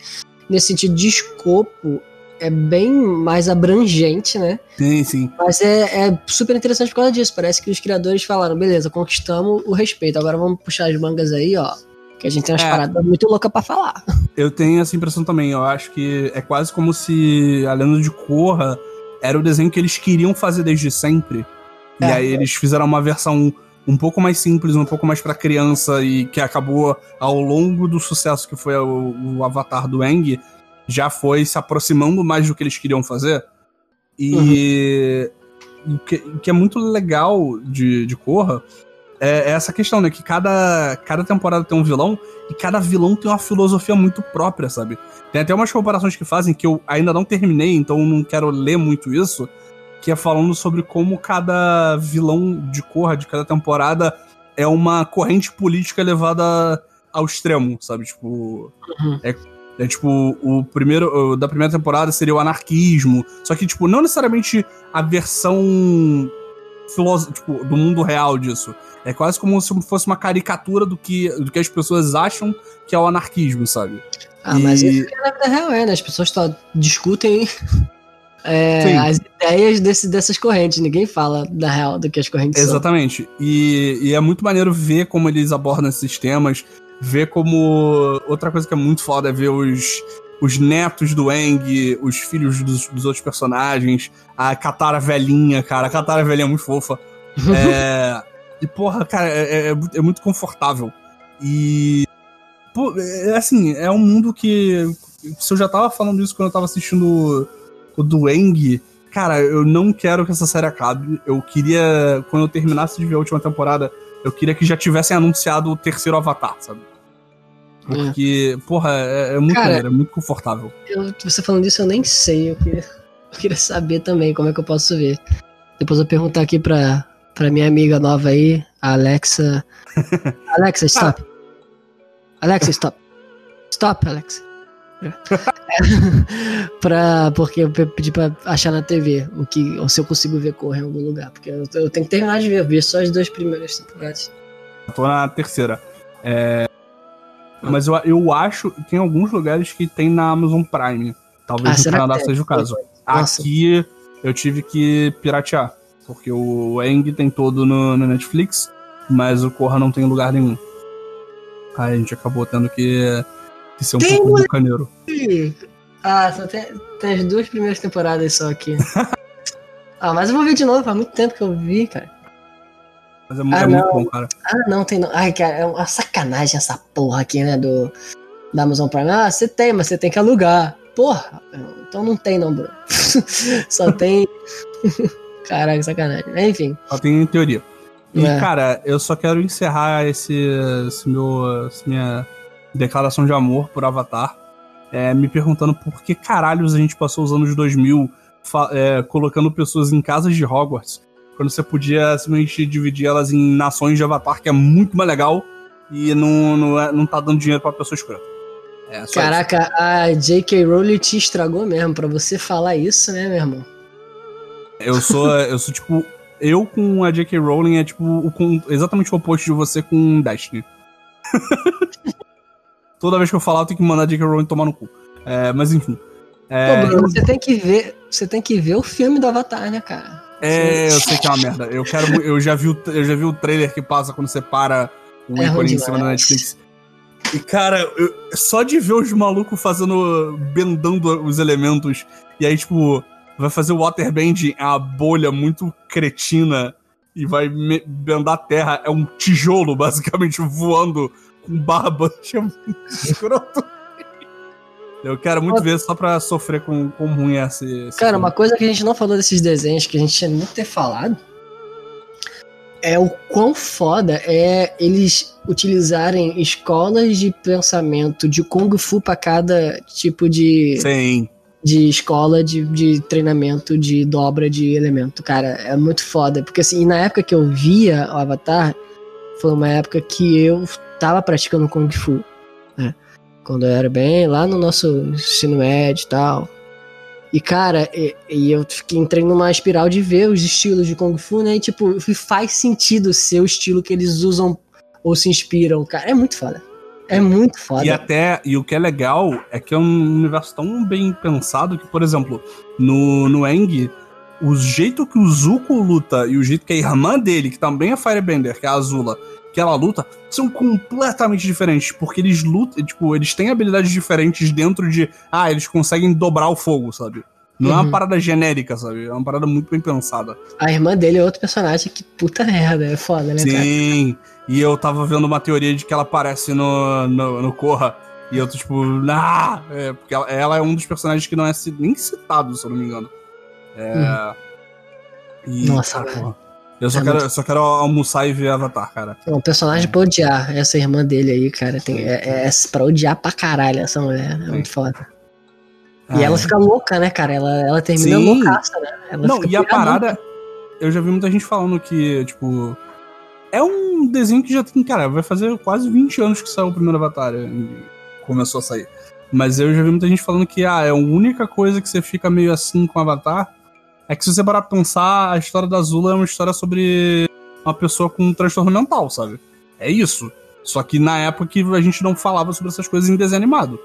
nesse sentido de escopo é bem mais abrangente, né? Sim, sim. Mas é, é, super interessante por causa disso. Parece que os criadores falaram, beleza, conquistamos o respeito. Agora vamos puxar as mangas aí, ó. Que a gente tem umas é. paradas muito loucas pra falar. Eu tenho essa impressão também. Eu acho que é quase como se a Lenda de Korra era o desenho que eles queriam fazer desde sempre. É. E aí eles fizeram uma versão um pouco mais simples, um pouco mais para criança e que acabou ao longo do sucesso que foi o, o Avatar do Eng, já foi se aproximando mais do que eles queriam fazer. E uhum. o, que, o que é muito legal de, de Korra é, é, essa questão, né? Que cada, cada temporada tem um vilão e cada vilão tem uma filosofia muito própria, sabe? Tem até umas comparações que fazem que eu ainda não terminei, então não quero ler muito isso que é falando sobre como cada vilão de cor de cada temporada é uma corrente política levada ao extremo, sabe? Tipo. Uhum. É, é tipo, o primeiro. Da primeira temporada seria o anarquismo. Só que, tipo, não necessariamente a versão tipo, do mundo real disso. É quase como se fosse uma caricatura do que, do que as pessoas acham que é o anarquismo, sabe? Ah, e... mas isso é na vida real, é, né? As pessoas discutem é, as ideias desse, dessas correntes. Ninguém fala da real do que as correntes Exatamente. são. E, e é muito maneiro ver como eles abordam esses temas. Ver como. Outra coisa que é muito foda é ver os, os netos do Eng, os filhos dos, dos outros personagens, a Katara velhinha, cara. A Katara velhinha é muito fofa. é, e, porra, cara, é, é, é, muito confortável. E. Pô, é assim, é um mundo que. Se eu já tava falando isso quando eu tava assistindo o do Eng, cara, eu não quero que essa série acabe. Eu queria, quando eu terminasse de ver a última temporada, eu queria que já tivessem anunciado o terceiro Avatar, sabe? Porque, é. porra, é, é muito cara, maneiro, é muito confortável. Eu, você falando disso, eu nem sei. Eu queria, eu queria saber também como é que eu posso ver. Depois eu perguntar aqui pra, pra minha amiga nova aí, a Alexa. Alexa, stop. Alexa, stop. Stop, Alexa. pra, porque eu pedi pra achar na TV o que, ou se eu consigo ver correr em algum lugar. Porque eu, eu tenho que terminar de ver, ver só as duas primeiras temporadas. tô na terceira. É... Ah. Mas eu, eu acho que tem alguns lugares que tem na Amazon Prime. Talvez ah, no Canadá seja o caso. Nossa. Aqui eu tive que piratear. Porque o Eng tem todo no, no Netflix, mas o Corra não tem lugar nenhum. Aí a gente acabou tendo que isso é um tem pouco bucaneiro. Ah, só tem, tem as duas primeiras temporadas só aqui. ah, mas eu vou ver de novo, faz muito tempo que eu vi, cara. Mas é, ah, é muito bom, cara. Ah, não, tem não. Ai, cara, é uma sacanagem essa porra aqui, né, do, da Amazon Prime. Ah, você tem, mas você tem que alugar. Porra, então não tem não, Bruno. só tem... Caraca, sacanagem. Enfim. Só tem em teoria. E, é. cara, eu só quero encerrar esse, esse meu, essa minha declaração de amor por Avatar, é, me perguntando por que caralhos a gente passou os anos 2000 é, colocando pessoas em casas de Hogwarts, quando você podia simplesmente dividir elas em nações de Avatar, que é muito mais legal, e não, não, é, não tá dando dinheiro pra pessoa escrota. É, Caraca, isso. a J.K. Rowling te estragou mesmo, pra você falar isso, né, meu irmão? Eu sou, eu sou tipo, eu com a J.K. Rowling é tipo o, com, exatamente o oposto de você com Destiny. Toda vez que eu falar, eu tenho que mandar a J.K. Rowling tomar no cu. É, mas enfim. É, Pô, Bruno, você tem que ver. Você tem que ver o filme do Avatar, né, cara? É, eu sei que é uma merda. Eu quero. Eu já vi o, eu já vi o trailer que passa quando você para o é ícone em cima da Netflix. E, cara, eu, só de ver os malucos fazendo. bendando os elementos. E aí, tipo, vai fazer o waterbend a bolha muito cretina. E vai bendar a terra. É um tijolo, basicamente, voando com barba. Muito escroto. Eu quero muito ver só pra sofrer com como ruim esse, esse Cara, filme. uma coisa que a gente não falou desses desenhos, que a gente tinha muito ter falado, é o quão foda é eles utilizarem escolas de pensamento de Kung Fu pra cada tipo de, Sim. de escola de, de treinamento de dobra de elemento. Cara, é muito foda. Porque assim, na época que eu via o Avatar, foi uma época que eu tava praticando Kung Fu. Né? Quando eu era bem lá no nosso ensino médio e tal. E, cara, e, e eu fiquei, entrei numa espiral de ver os estilos de Kung Fu, né? E, tipo, faz sentido ser o estilo que eles usam ou se inspiram, cara. É muito foda. É muito foda. E até, e o que é legal é que é um universo tão bem pensado que, por exemplo, no, no Eng, o jeito que o Zuko luta e o jeito que a irmã dele, que também é Firebender, que é a Azula, que ela luta, são completamente diferentes, porque eles lutam, tipo, eles têm habilidades diferentes dentro de, ah, eles conseguem dobrar o fogo, sabe? Não é uma Uhum. parada genérica, sabe? É uma parada muito bem pensada. A irmã dele é outro personagem que puta merda, é foda, né, cara? Sim, e eu tava vendo uma teoria de que ela aparece no, no, no Korra, e eu tô tipo, ah! É, porque ela, ela é um dos personagens que não é nem citado, se eu não me engano. É. E, Nossa, cara, eu só, É quero, muito- só quero almoçar e ver Avatar, cara. É um personagem pra odiar. Essa irmã dele aí, cara, tem, é, é pra odiar pra caralho essa mulher. É muito foda. E Ah, ela é. fica louca, né, cara? Ela, ela termina Sim. loucaça, né? Ela Não, e a parada. Eu já vi muita gente falando que, tipo. É um desenho que já tem. Cara, vai fazer quase 20 anos que saiu o primeiro Avatar. e Começou a sair. Mas eu já vi muita gente falando que, ah, é a única coisa que você fica meio assim com o Avatar. É que se você parar pra pensar, a história da Azula é uma história sobre uma pessoa com um transtorno mental, sabe? É isso. Só que na época que a gente não falava sobre essas coisas em desenho animado.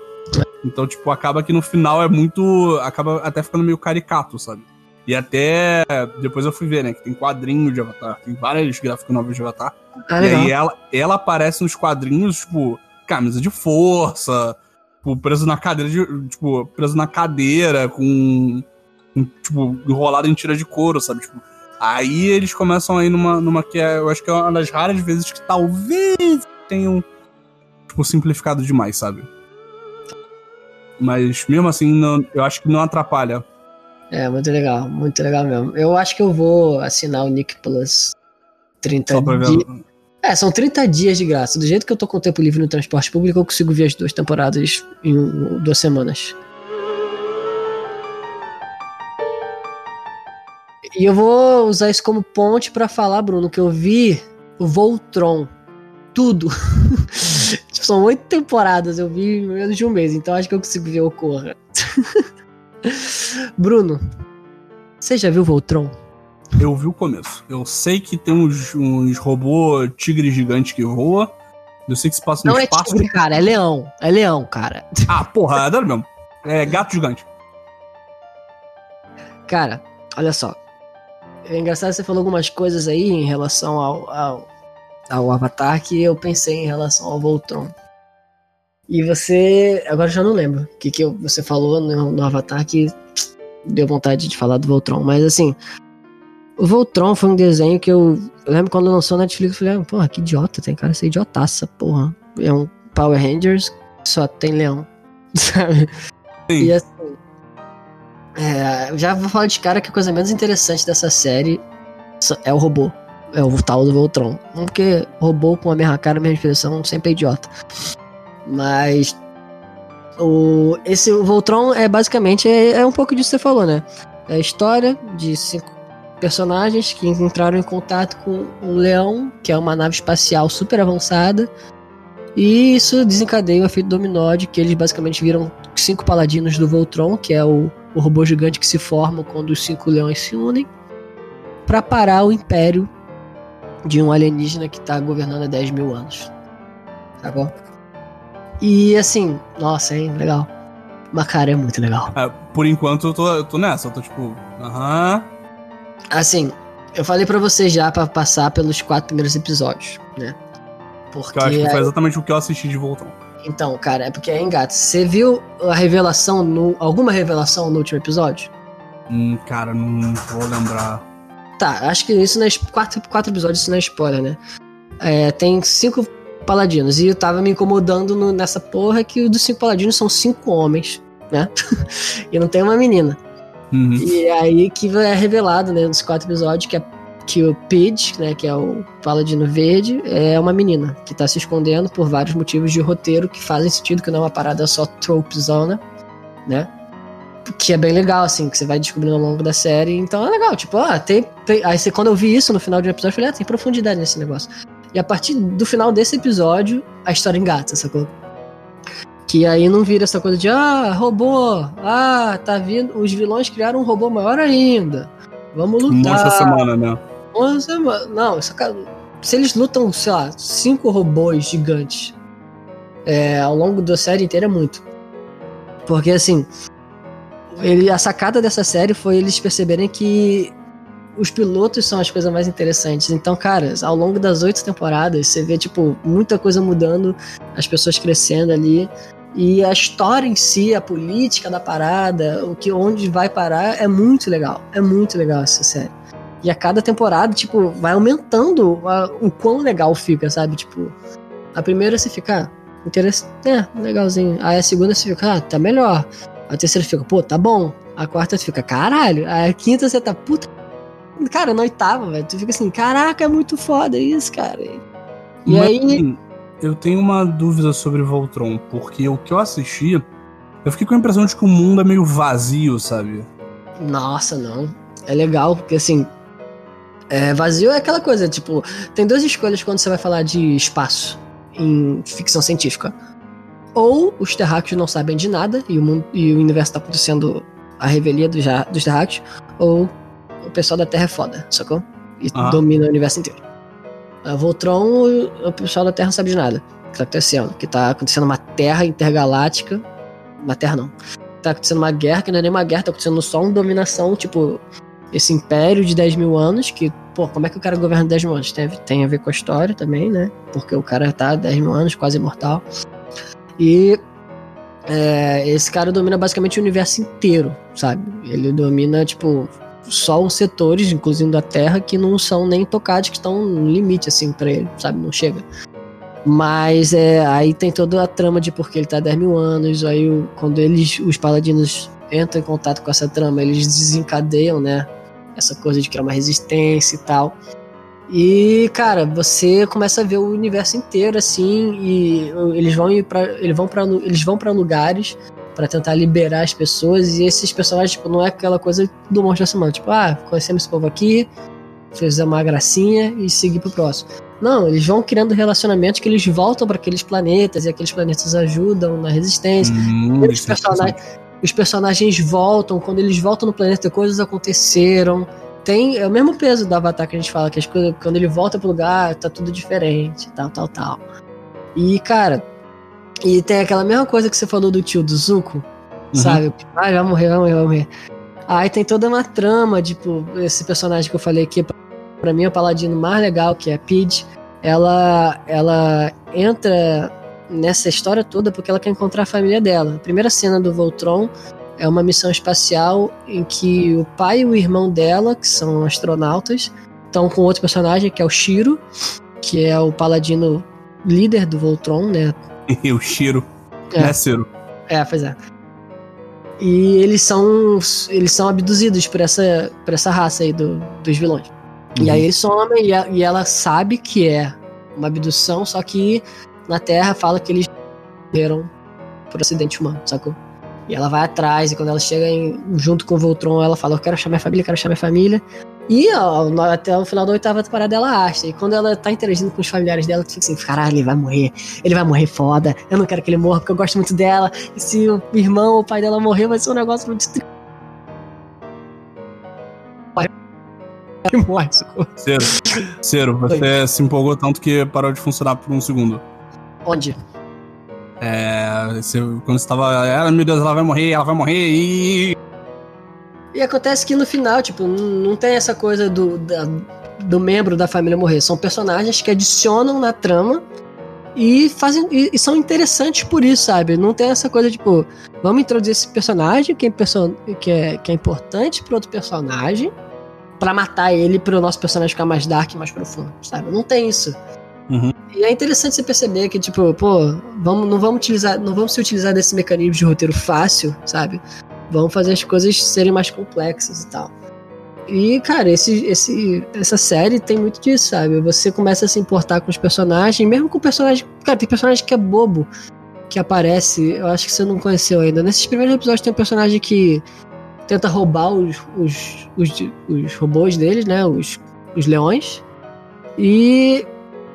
Então, tipo, acaba que no final é muito. Acaba até ficando meio caricato, sabe? E até. Depois eu fui ver, né? Que tem quadrinho de Avatar. Tem vários gráficos novos de Avatar. Ah, e aí ela, ela aparece nos quadrinhos, tipo, camisa de força, tipo, preso na cadeira de. Tipo, preso na cadeira, com. Tipo, enrolado em tira de couro, sabe? Tipo. Aí eles começam aí numa, numa que é, eu acho que é uma das raras vezes que talvez tenham, tipo, simplificado demais, sabe? Mas mesmo assim, não- eu acho que não atrapalha. É, muito legal, muito legal mesmo. Eu acho que eu vou assinar o Nick Plus 30 Só pra ver. dias. É, são 30 dias de graça. Do jeito que eu tô com tempo livre no transporte público, eu consigo ver as duas temporadas em duas semanas. E eu vou usar isso como ponte pra falar, Bruno, que eu vi o Voltron. Tudo. Tipo, são oito temporadas, eu vi em menos de um mês, então acho que eu consigo ver o Corra. Bruno, você já viu o Voltron? Eu vi o começo. Eu sei que tem uns, uns robôs tigre gigante que voa. Eu sei que se passa no Não é espaço. tigre, cara, é leão. É leão, cara. Ah, porra, é mesmo. É gato gigante. Cara, olha só. É engraçado que você falou algumas coisas aí em relação ao, ao, ao Avatar que eu pensei em relação ao Voltron. E você. Agora já não lembro o que, que você falou no, no Avatar que deu vontade de falar do Voltron. Mas assim. O Voltron foi um desenho que eu. Eu lembro quando lançou na Netflix, eu falei, ah, porra, que idiota, tem cara ser idiotaça, porra. É um Power Rangers que só tem leão. Sabe? Sim. E assim. É, já vou falar de cara que a coisa menos interessante dessa série é o robô. É o tal do Voltron. Não porque robô com a mesma cara, a mesma expressão, sempre é idiota. Mas. O, esse Voltron é basicamente é, é um pouco disso que você falou, né? É a história de cinco personagens que entraram em contato com um leão, que é uma nave espacial super avançada. E isso desencadeia o efeito dominó de que eles basicamente viram cinco paladinos do Voltron, que é o, o robô gigante que se forma quando os cinco leões se unem, para parar o império de um alienígena que tá governando há 10 mil anos. Tá bom? E assim, nossa, hein, legal. Mas cara, é muito legal. É, por enquanto eu tô, eu tô nessa. Eu tô tipo, aham. Assim, eu falei pra você já pra passar pelos quatro primeiros episódios, né? Porque Que eu acho que foi exatamente o que eu assisti de Voltron. Então, cara, é porque é engato. Você viu a revelação, no, alguma revelação no último episódio? Hum, cara, não vou lembrar. Tá, acho que isso nas quatro, quatro episódios isso não é spoiler, né? É, tem cinco paladinos. E eu tava me incomodando no- nessa porra que os dos cinco paladinos são cinco homens, né? e não tem uma menina. Uhum. E é aí que é revelado, né, nos quatro episódios, que a, que o Pidge, né, que é o Paladino Verde, é uma menina que está se escondendo por vários motivos de roteiro que fazem sentido, que não é uma parada só tropezona, né? Que é bem legal, assim, que você vai descobrindo ao longo da série. Então é legal, tipo, ah, tem. tem... Aí você, quando eu vi isso no final de um episódio, eu falei, ah, tem profundidade nesse negócio. E a partir do final desse episódio, a história engata, sacou? Que aí não vira essa coisa de, ah, robô, ah, tá vindo. Os vilões criaram um robô maior ainda. Vamos lutar. Nossa semana, né? 11, mano. É não, essa. Se eles lutam, sei lá, cinco robôs gigantes é, ao longo da série inteira, é muito. Porque assim. Ele, a sacada dessa série foi eles perceberem que os pilotos são as coisas mais interessantes. Então, cara, ao longo das oito temporadas, você vê, tipo, muita coisa mudando, as pessoas crescendo ali. E a história em si, a política da parada, o que onde vai parar, é muito legal. É muito legal essa série. E a cada temporada, tipo, vai aumentando a, o quão legal fica, sabe? Tipo, a primeira você fica, ah, interessante, é, legalzinho. Aí a segunda você fica, ah, tá melhor. A terceira fica, pô, tá bom. A quarta você fica, caralho. A quinta você tá, puta. Cara, na oitava, velho, tu fica assim, caraca, é muito foda isso, cara. E Mas, aí. Assim, eu tenho uma dúvida sobre Voltron, porque o que eu assisti, eu fiquei com a impressão de que o mundo é meio vazio, sabe? Nossa, não. É legal, porque assim. É, vazio é aquela coisa, tipo, tem duas escolhas quando você vai falar de espaço em ficção científica ou os terráqueos não sabem de nada e o, mundo, e o universo está acontecendo a revelia dos, dos terráqueos, ou o pessoal da Terra é foda, sacou? E ah. domina o universo inteiro. A Voltron, o pessoal da Terra não sabe de nada que tá acontecendo. Que tá acontecendo uma Terra intergaláctica. Uma Terra não. Tá acontecendo uma guerra, que não é nem uma guerra, tá acontecendo só uma dominação, tipo, esse império de 10 mil anos, que, pô, como é que o cara governa 10 mil anos? Tem, tem a ver com a história também, né? Porque o cara tá 10 mil anos, quase imortal. E é, esse cara domina basicamente o universo inteiro, sabe? Ele domina, tipo, só os setores, inclusive da Terra, que não são nem tocados, que estão no limite, assim, pra ele, sabe? Não chega. Mas é, aí tem toda a trama de porque ele tá há 10 mil anos, aí quando eles, os paladinos entram em contato com essa trama, eles desencadeiam, né? Essa coisa de criar uma resistência e tal. E, cara, você começa a ver o universo inteiro assim e eles vão ir para eles vão para eles vão para lugares para tentar liberar as pessoas e esses personagens tipo não é aquela coisa do monstro da semana, tipo, ah, conhecemos esse povo aqui, fez uma gracinha e seguir pro próximo. Não, eles vão criando relacionamentos que eles voltam para aqueles planetas e aqueles planetas ajudam na resistência. Hum, os, personagens, os personagens voltam, quando eles voltam no planeta, coisas aconteceram tem é o mesmo peso do Avatar que a gente fala, que as coisas, quando ele volta pro lugar, tá tudo diferente, tal, tal, tal. E, cara, e tem aquela mesma coisa que você falou do tio do Zuko, uhum. sabe? Ah, vai morrer, vai morrer, vai morrer. Aí tem toda uma trama, tipo, esse personagem que eu falei aqui, pra mim é o paladino mais legal, que é a Pidge. Ela, ela entra nessa história toda porque ela quer encontrar a família dela. A primeira cena do Voltron é uma missão espacial em que o pai e o irmão dela, que são astronautas, estão com outro personagem que é o Shiro, que é o paladino líder do Voltron, né? E o Shiro. É. Né, Ciro? É, pois é. E eles são eles são abduzidos por essa, por essa raça aí do, dos vilões. Uhum. E aí eles somem e, a, e ela sabe que é uma abdução, só que na Terra fala que eles morreram por acidente humano, sacou? E ela vai atrás, e quando ela chega em, junto com o Voltron, ela fala: Eu quero achar minha família, quero achar minha família. E ó, até o final da oitava temporada ela acha. E quando ela tá interagindo com os familiares dela, tu fica assim: caralho, ele vai morrer. Ele vai morrer foda. Eu não quero que ele morra porque eu gosto muito dela. E se o irmão ou o pai dela morrer, vai ser um negócio muito triste. morre. Cero, Cero, você Oi. se empolgou tanto que parou de funcionar por um segundo. Onde? É, você, quando você tava. Ah, meu Deus, ela vai morrer, ela vai morrer e. E acontece que no final, tipo, não tem essa coisa do, da, do membro da família morrer. São personagens que adicionam na trama e fazem e, e, são interessantes por isso, sabe? Não tem essa coisa tipo, vamos introduzir esse personagem que é, person que é, que é importante para outro personagem para matar ele para o nosso personagem ficar mais dark, mais profundo, sabe? Não tem isso. Uhum. E é interessante você perceber que, tipo, pô, vamos, não vamos utilizar, não vamos se utilizar desse mecanismo de roteiro fácil, sabe? Vamos fazer as coisas serem mais complexas e tal. E, cara, esse, esse, essa série tem muito disso, sabe? Você começa a se importar com os personagens, mesmo com o personagem. Cara, tem personagem que é bobo, que aparece, eu acho que você não conheceu ainda. Nesses primeiros episódios tem um personagem que tenta roubar os, os, os, os robôs deles, né? Os, os leões. E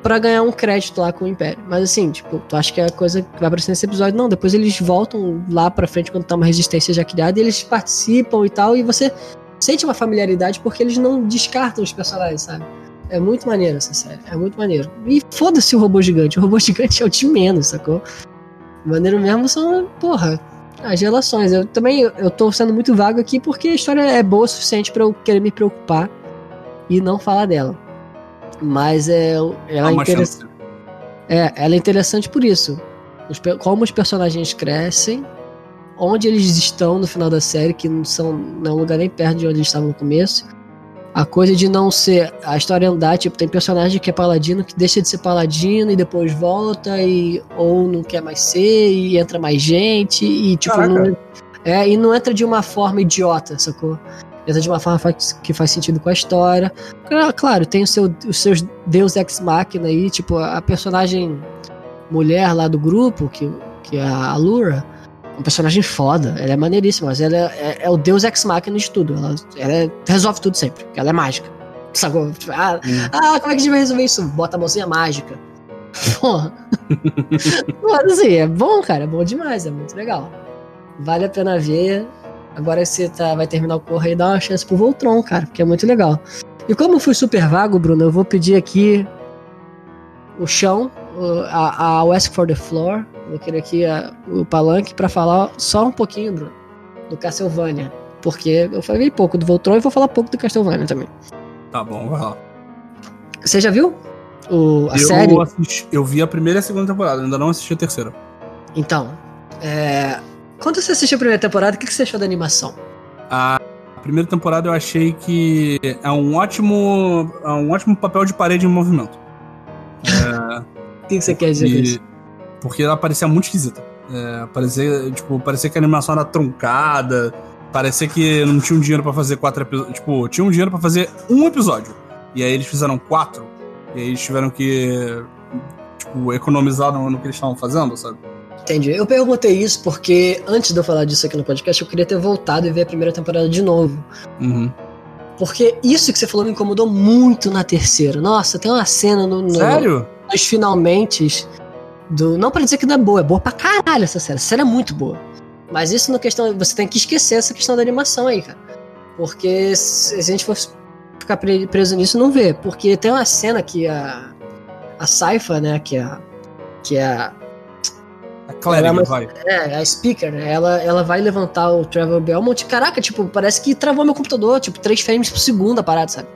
para ganhar um crédito lá com o Império. Mas assim, tipo, tu acha que é a coisa que vai aparecer nesse episódio? Não, depois eles voltam lá pra frente quando tá uma resistência já criada e eles participam e tal, e você sente uma familiaridade porque eles não descartam os personagens, sabe? É muito maneiro essa série, é muito maneiro. E foda-se o robô gigante, o robô gigante é o de menos, sacou? Maneiro mesmo são, porra, as relações. Eu também eu tô sendo muito vago aqui porque a história é boa o suficiente para eu querer me preocupar e não falar dela. Mas é, ela é, interessante. é, ela é interessante por isso. Os, como os personagens crescem, onde eles estão no final da série, que não são não é um lugar nem perto de onde eles estavam no começo. A coisa de não ser a história andar, tipo, tem personagem que é paladino que deixa de ser paladino e depois volta e ou não quer mais ser e entra mais gente e tipo não, é, e não entra de uma forma idiota, sacou? Entra de uma forma que faz sentido com a história. Claro, tem o seu, os seus Deus Ex Machina aí, tipo, a personagem mulher lá do grupo, que, que é a Alura, um personagem foda, ela é maneiríssima, mas ela é, é, é o Deus Ex Machina de tudo. Ela, ela é, resolve tudo sempre, porque ela é mágica. Sacou? Ah, hum. ah, como é que a gente vai resolver isso? Bota a mãozinha mágica. Porra. mas assim, é bom, cara, é bom demais, é muito legal. Vale a pena ver. Agora você tá, vai terminar o correio, dá uma chance pro Voltron, cara, porque é muito legal. E como eu fui super vago, Bruno, eu vou pedir aqui o chão, a, a West for the Floor. Vou querer aqui a, o palanque para falar só um pouquinho, Bruno, do Castlevania. Porque eu falei pouco do Voltron e vou falar pouco do Castlevania também. Tá bom, vai lá. Você já viu o, a eu série? Assisti, eu vi a primeira e a segunda temporada, ainda não assisti a terceira. Então, é, quando você assistiu a primeira temporada, o que você achou da animação? A primeira temporada eu achei que é um ótimo, é um ótimo papel de parede em movimento. É, o que, você quer dizer? Porque ela parecia muito esquisita. É, parecia, tipo, parecia que a animação era truncada, parecia que não tinha um dinheiro para fazer quatro episódios. Tipo, tinha um dinheiro para fazer um episódio. E aí eles fizeram quatro. E aí eles tiveram que, tipo, economizar no, no que eles estavam fazendo, sabe? Entendi. Eu perguntei isso porque antes de eu falar disso aqui no podcast, eu queria ter voltado e ver a primeira temporada de novo. Uhum. Porque isso que você falou me incomodou muito na terceira. Nossa, tem uma cena no. no Sério? Nos finalmente. Do, não para dizer que não é boa, é boa pra caralho essa série. Essa série é muito boa. Mas isso na questão. Você tem que esquecer essa questão da animação aí, cara. Porque se a gente for ficar preso nisso, não vê. Porque tem uma cena que a. A Saifa, né? Que é. Que é a a clériga, é vai. É, a speaker, né? Ela, ela vai levantar o Trevor Belmont. Caraca, tipo, parece que travou meu computador, tipo, 3 frames por segundo a parada, sabe?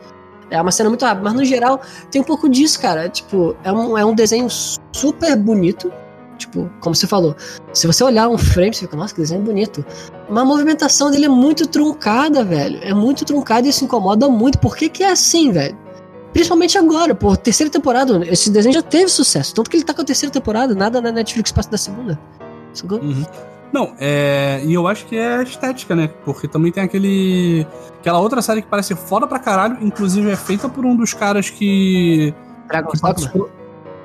É uma cena muito rápida, mas no geral tem um pouco disso, cara. Tipo, é um, é um desenho super bonito. Tipo, como você falou, se você olhar um frame, você fica, nossa, que desenho bonito. Mas a movimentação dele é muito truncada, velho. É muito truncada e isso incomoda muito. Por que, que é assim, velho? Principalmente agora, pô, terceira temporada, esse desenho já teve sucesso. Tanto que ele tá com a terceira temporada, nada na Netflix passa da segunda. Uhum. Não, é. E eu acho que é estética, né? Porque também tem aquele. Aquela outra série que parece foda pra caralho, inclusive é feita por um dos caras que. Dragon's Dogma?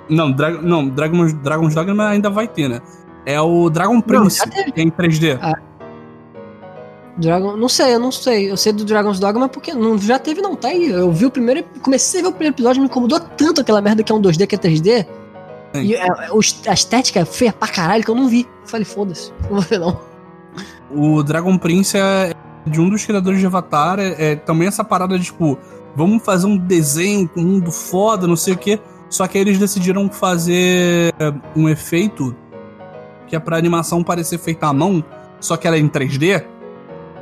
Não, Dra... não Dragon's, Dragon's Dogma ainda vai ter, né? É o Dragon Prince, não, que é em 3D. Ah, Dragon, não sei, eu não sei. Eu sei do Dragon's Dogma porque não já teve, não, tá aí. Eu vi o primeiro, comecei a ver o primeiro episódio, me incomodou tanto aquela merda que é um 2D que é 3D. Sim. E a, é, a estética é feia pra caralho que eu não vi. Falei, foda-se, não vou ver não. O Dragon Prince é de um dos criadores de Avatar, é, é também essa parada de tipo, vamos fazer um desenho com um mundo foda, não sei o quê. Só que aí eles decidiram fazer um efeito que é pra animação parecer feita à mão, só que ela é em 3D.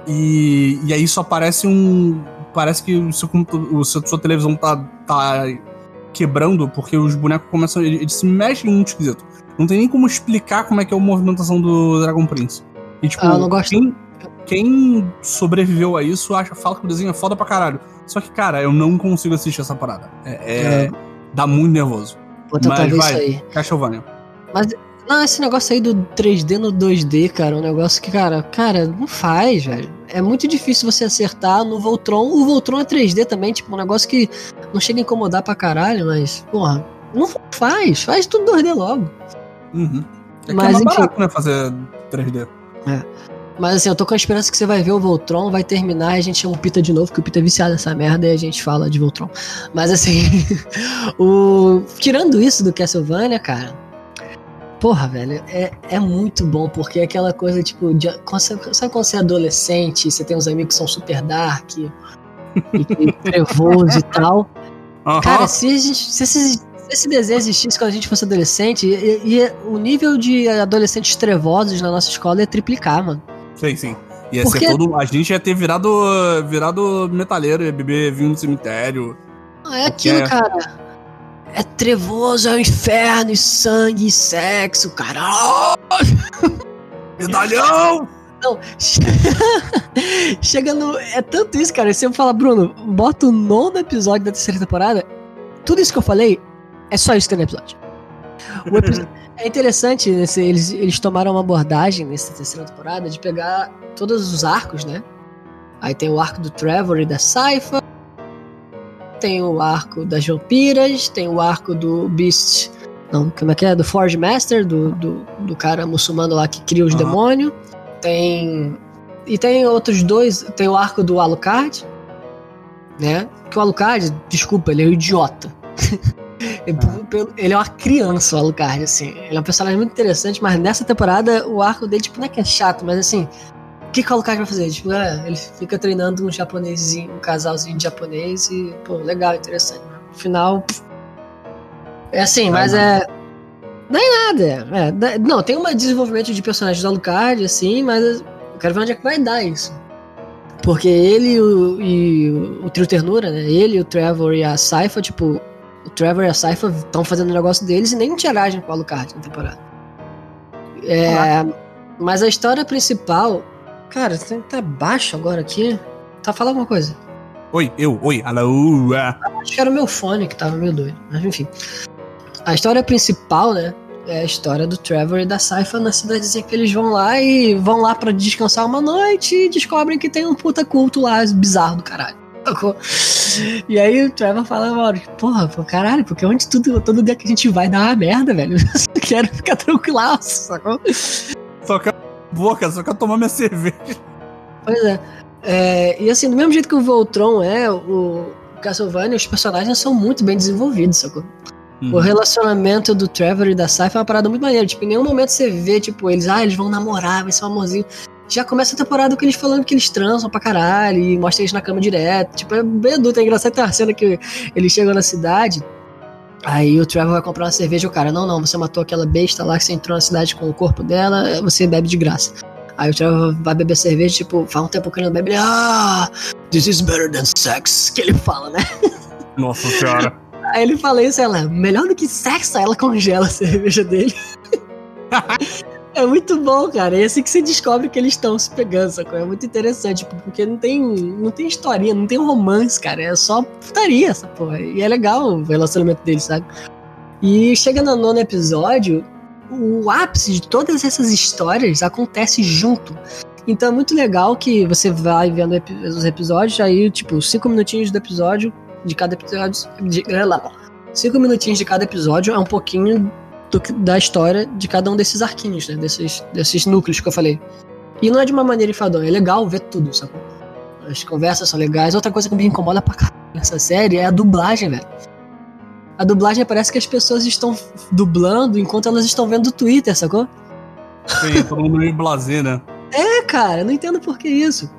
E, e aí só parece um. Parece que o seu, o seu, sua televisão tá, tá quebrando, porque os bonecos começam. Eles se mexem muito esquisito. Não tem nem como explicar como é que é a movimentação do Dragon Prince. E tipo, ah, não gosto. Quem, quem sobreviveu a isso acha, fala que o desenho é foda pra caralho. Só que, cara, eu não consigo assistir essa parada. É. é, é. Dá muito nervoso. Vou tentar Mas ver vai, isso aí. Castlevania. Mas Não, esse negócio aí do 3D no 2D, cara, um negócio que, cara, cara, não faz, velho. É muito difícil você acertar no Voltron. O Voltron é 3D também, tipo, um negócio que não chega a incomodar pra caralho, mas, porra, não faz. Faz tudo 2D logo. Uhum. É mas, que é mais barato, né, fazer 3D. É. Mas assim, eu tô com a esperança que você vai ver o Voltron, vai terminar e a gente chama o Pita de novo, que o Pita é viciado nessa merda e a gente fala de Voltron. Mas assim, o... tirando isso do Castlevania, cara, Porra, velho, é, é muito bom, porque é aquela coisa, tipo, de, sabe quando você é adolescente, você tem uns amigos que são super dark e, e trevoso e tal? Uhum. Cara, se, se, se, se, esse desenho existisse quando a gente fosse adolescente, e, e, o nível de adolescentes trevosos na nossa escola ia triplicar, mano. Sim, sim. Ia porque... ser todo. A gente ia ter virado, virado metaleiro, ia beber vinho no cemitério. É aquilo, cara é trevoso, é o inferno, e sangue, e sexo, caralho! Medalhão! Não, chega no. É tanto isso, cara. Você sempre fala, Bruno, bota o nono episódio da terceira temporada. Tudo isso que eu falei é só isso que tem no episódio. episódio é interessante, eles, eles tomaram uma abordagem nessa terceira temporada de pegar todos os arcos, né? Aí tem o arco do Trevor e da Saifa, tem o arco das vampiras, tem o arco do Beast. Não, como é que é? Do Forge Master, do, do, do cara muçulmano lá que cria os uhum. demônios. Tem. E tem outros dois. Tem o arco do Alucard, né? Que o Alucard, desculpa, ele é um idiota. ele é uma criança, o Alucard, assim. Ele é um personagem muito interessante, mas nessa temporada o arco dele, tipo, não é que é chato, mas assim, o que, que o Alucard vai fazer? Tipo, é, ele fica treinando um japonesinho, um casalzinho de japonês e, pô, legal, interessante. No final. É assim, mas é. Não é nada. É, não, tem um desenvolvimento de personagens do Alucard, assim, mas eu quero ver onde é que vai dar isso. Porque ele e o, e o Trio Ternura, né? Ele, o Trevor e a Saifa, tipo, o Trevor e a Saifa estão fazendo o negócio deles e nem interagem com o Alucard na temporada. É, mas a história principal Cara, tá baixo agora aqui. Tá falando alguma coisa? Oi, eu, oi, alô. Acho que era o meu fone que tava meio doido, mas enfim. A história principal, né? É a história do Trevor e da Saifa na cidadezinha que eles vão lá e vão lá para descansar uma noite e descobrem que tem um puta culto lá bizarro do caralho. E aí o Trevor fala, mano, porra, pô, caralho, porque onde tudo, todo dia que a gente vai dar uma merda, velho. Quero ficar tranquilaço, sacou? Só que boca, só quero tomar minha cerveja. Pois é. é. E assim, do mesmo jeito que o Voltron é, o Castlevania, os personagens são muito bem desenvolvidos, sacou? Uhum. O relacionamento do Trevor e da Saifa é uma parada muito maneira. Tipo, em nenhum momento você vê, tipo, eles, ah, eles vão namorar, vai ser um amorzinho. Já começa a temporada com eles falando que eles transam pra caralho e mostra eles na cama direto. Tipo, é bem adulto. É engraçado ter uma cena que eles chegam na cidade Aí o Trevor vai comprar uma cerveja e o cara, não, não, você matou aquela besta lá que você entrou na cidade com o corpo dela, você bebe de graça. Aí o Trevor vai beber cerveja, tipo, faz um tempo que ele não bebe, ele, ah, this is better than sex, que ele fala, né? Nossa senhora. Aí ele fala isso, ela, melhor do que sexo, aí ela congela a cerveja dele. É muito bom, cara. É assim que você descobre que eles estão se pegando, sacou? É muito interessante, porque não tem, não tem historinha, não tem romance, cara. É só putaria essa porra. E é legal o relacionamento deles, sabe? E chega no nono episódio, o ápice de todas essas histórias acontece junto. Então é muito legal que você vai vendo os episódios, aí, tipo, cinco minutinhos do episódio, de cada episódio. De, lá, cinco minutinhos de cada episódio é um pouquinho do, da história de cada um desses arquinhos, né? Desses, desses núcleos que eu falei. E não é de uma maneira enfadonha, é legal ver tudo, sacou? As conversas são legais. Outra coisa que me incomoda pra caralho nessa série é a dublagem, velho. A dublagem parece que as pessoas estão dublando enquanto elas estão vendo o Twitter, sacou? Sim, todo mundo meio blazer, né? É, cara, não entendo por que isso.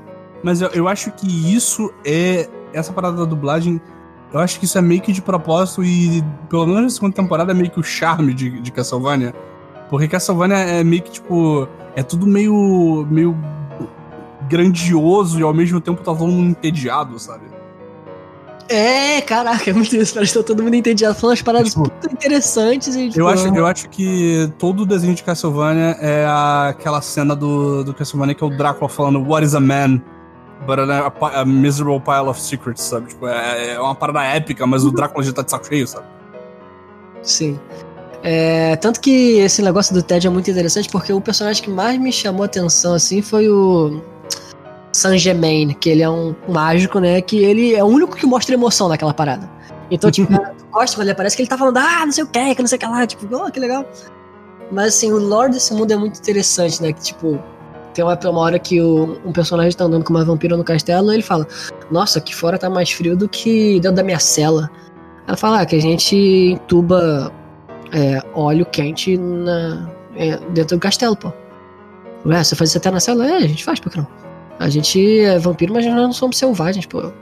Mas eu, eu acho que isso é. Essa parada da dublagem eu acho que isso é meio que de propósito e, pelo menos na segunda temporada, é meio que o charme de, de Castlevania. Porque Castlevania é meio que, tipo, é tudo meio, meio grandioso e ao mesmo tempo tá todo mundo entediado, sabe? É, caraca, é muito isso. Parece que tá todo mundo entediado. Falando as paradas tipo, muito interessantes e, tipo, eu, acho, eu acho que todo o desenho de Castlevania é aquela cena do, do Castlevania que é o Drácula falando What is a man? But a, a, miserable pile of secrets, sabe? Tipo, é, é uma parada épica, mas o Drácula já tá de saco cheio, sabe? Sim. É, tanto que esse negócio do Ted é muito interessante porque o personagem que mais me chamou a atenção assim foi o Saint Germain, que ele é um mágico, né? Que ele é o único que mostra emoção naquela parada. Então, tipo, tu gosta quando ele aparece que ele tá falando, ah, não sei o que, que não sei o que lá, tipo, oh, que legal. Mas assim, o lore desse mundo é muito interessante, né? Que tipo, tem uma, uma hora que o, um personagem tá andando com uma vampira no castelo e ele fala, nossa, aqui fora tá mais frio do que dentro da minha cela. Ela fala ah, que a gente entuba é, óleo quente na, é, dentro do castelo, pô. Ué, você faz isso até na cela? É, a gente faz, por que não? A gente é vampiro, mas nós não somos selvagens, pô.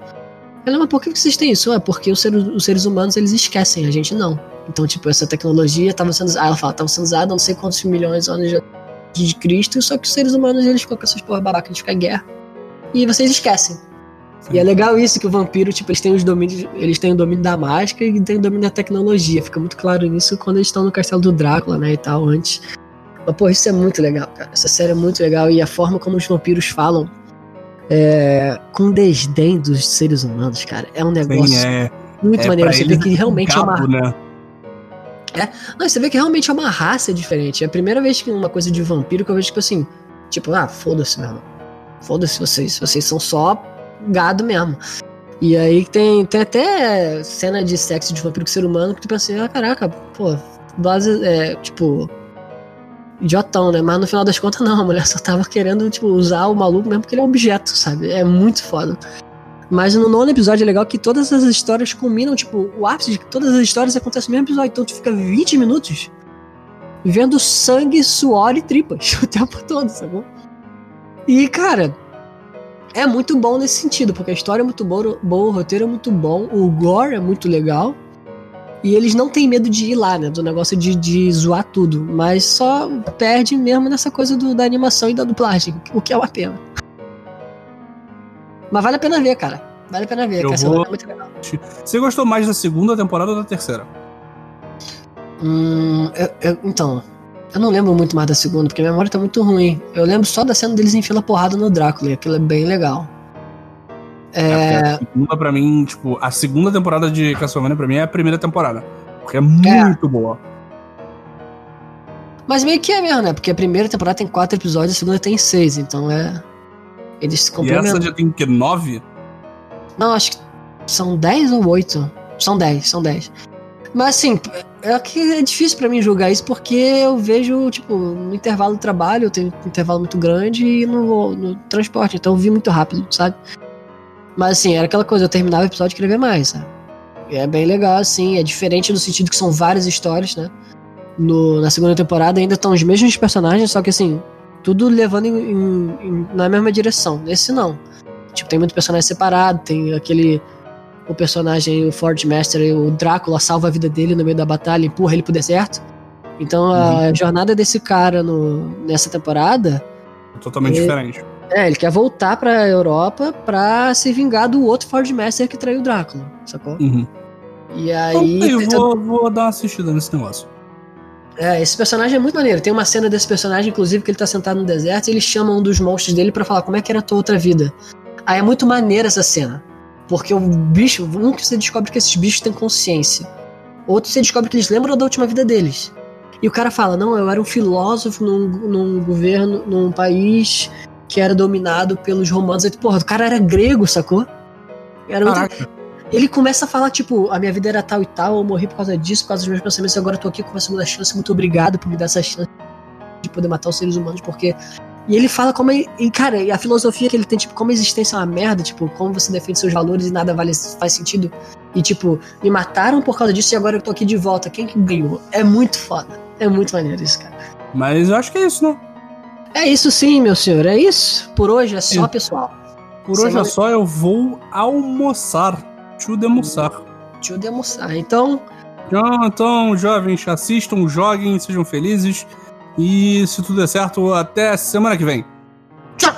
Ela, mas por que vocês têm isso? É porque os seres, os seres humanos, eles esquecem, a gente não. Então, tipo, essa tecnologia estava sendo usada, ela fala, estava sendo usada não sei quantos milhões de anos de Cristo, só que os seres humanos, eles ficam com essas porra babacas de ficar em guerra. E vocês esquecem. E é legal isso que o vampiro, tipo, eles têm os domínios, eles têm o domínio da máscara e têm o domínio da tecnologia. Fica muito claro nisso quando eles estão no castelo do Drácula, né, e tal, antes. Mas, pô, isso é muito legal, cara. Essa série é muito legal e a forma como os vampiros falam é, com desdém dos seres humanos, cara, é um negócio Sim, é, muito é maneiro. Você vê que realmente é uma. Né? É, não, você vê que realmente é uma raça diferente. É a primeira vez que uma coisa de vampiro que eu vejo, tipo assim, tipo, ah, foda-se, meu irmão. Foda-se vocês, vocês são só gado mesmo. E aí tem, tem até cena de sexo de vampiro com ser humano que tu pensa assim, ah, caraca, pô, base, é, tipo, idiotão, né? Mas no final das contas, não, a mulher só tava querendo, tipo, usar o maluco mesmo porque ele é um objeto, sabe? É muito foda. Mas no nono episódio é legal que todas as histórias combinam, tipo, o ápice de todas as histórias acontece no mesmo episódio. Então tu fica 20 minutos vendo sangue, suor e tripas o tempo todo, sabe? E, cara, é muito bom nesse sentido, porque a história é muito boa, boa, o roteiro é muito bom, o gore é muito legal. E eles não têm medo de ir lá, né? Do negócio de, de zoar tudo. Mas só perde mesmo nessa coisa do, da animação e da dublagem, o que é uma pena. Mas vale a pena ver, cara. Vale a pena ver, eu vou... é muito legal. Você gostou mais da segunda temporada ou da terceira? Hum, eu, eu, então, eu não lembro muito mais da segunda, porque a memória tá muito ruim. Eu lembro só da cena deles enfiando a porrada no Drácula, e aquilo é bem legal. É... é a segunda, pra mim, tipo, a segunda temporada de Castlevania pra mim é a primeira temporada. Porque é muito é. boa. Mas meio que é mesmo, né? Porque a primeira temporada tem quatro episódios, a segunda tem seis, então é. Eles se complementam. E essa já tem o quê? Nove? Não, acho que são dez ou oito. São dez, são dez. Mas assim, é que é difícil para mim julgar isso porque eu vejo, tipo, no intervalo do trabalho, eu tenho um intervalo muito grande e no, no transporte, então eu vi muito rápido, sabe? Mas assim, era aquela coisa, eu terminava o episódio e queria ver mais, sabe? E é bem legal, assim, é diferente no sentido que são várias histórias, né? No, na segunda temporada ainda estão os mesmos personagens, só que assim, tudo levando em, em, na mesma direção. Nesse não. Tipo, tem muito personagem separado, tem aquele o personagem, o Ford Master, o Drácula salva a vida dele no meio da batalha, empurra ele pro deserto. Então a uhum. jornada desse cara no, nessa temporada. É totalmente ele, diferente. É, ele quer voltar pra Europa pra se vingar do outro Ford Master que traiu o Drácula, sacou? Uhum. E aí. eu vou, vou dar uma assistida nesse negócio. É, esse personagem é muito maneiro. Tem uma cena desse personagem, inclusive, que ele tá sentado no deserto e ele chama um dos monstros dele para falar como é que era a tua outra vida. Aí é muito maneira essa cena. Porque o bicho, um que você descobre que esses bichos têm consciência. Outro você descobre que eles lembram da última vida deles. E o cara fala: Não, eu era um filósofo num, num governo, num país que era dominado pelos romanos. Aí, porra, o cara era grego, sacou? Era outra... Ele começa a falar, tipo, a minha vida era tal e tal, eu morri por causa disso, por causa dos meus pensamentos, e agora eu tô aqui com uma segunda chance, muito obrigado por me dar essa chance de poder matar os seres humanos, porque e ele fala como. E, cara, e a filosofia que ele tem, tipo, como a existência é uma merda, tipo, como você defende seus valores e nada vale, faz sentido. E, tipo, me mataram por causa disso e agora eu tô aqui de volta. Quem que ganhou? É muito foda. É muito maneiro isso, cara. Mas eu acho que é isso, né? É isso sim, meu senhor. É isso. Por hoje é só, é. pessoal. Por hoje é só, eu vou almoçar. Tio de almoçar. Tio de almoçar. Então. Então, jovens, assistam, joguem, sejam felizes. E se tudo der certo, até semana que vem. Tchau!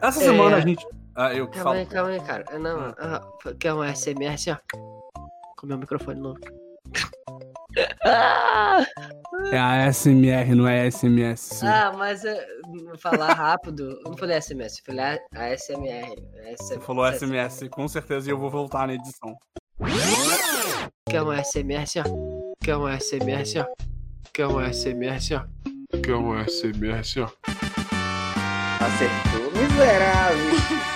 Essa é... semana a gente. Ah, eu calma falo. aí, calma aí, cara. Não, ah, quer um SMR assim, ó. Com meu microfone novo. É a SMR, não é SMS. Ah, mas é. pra falar rápido. Eu não falei SMS, eu falei ASMR. Você falou SMS, com certeza, e eu vou voltar na edição. Quer um ASMR assim, ó? Quer um ASMR assim, ó? Quer um ASMR assim, ó? Quer um ASMR assim, ó? Acertou, miserável.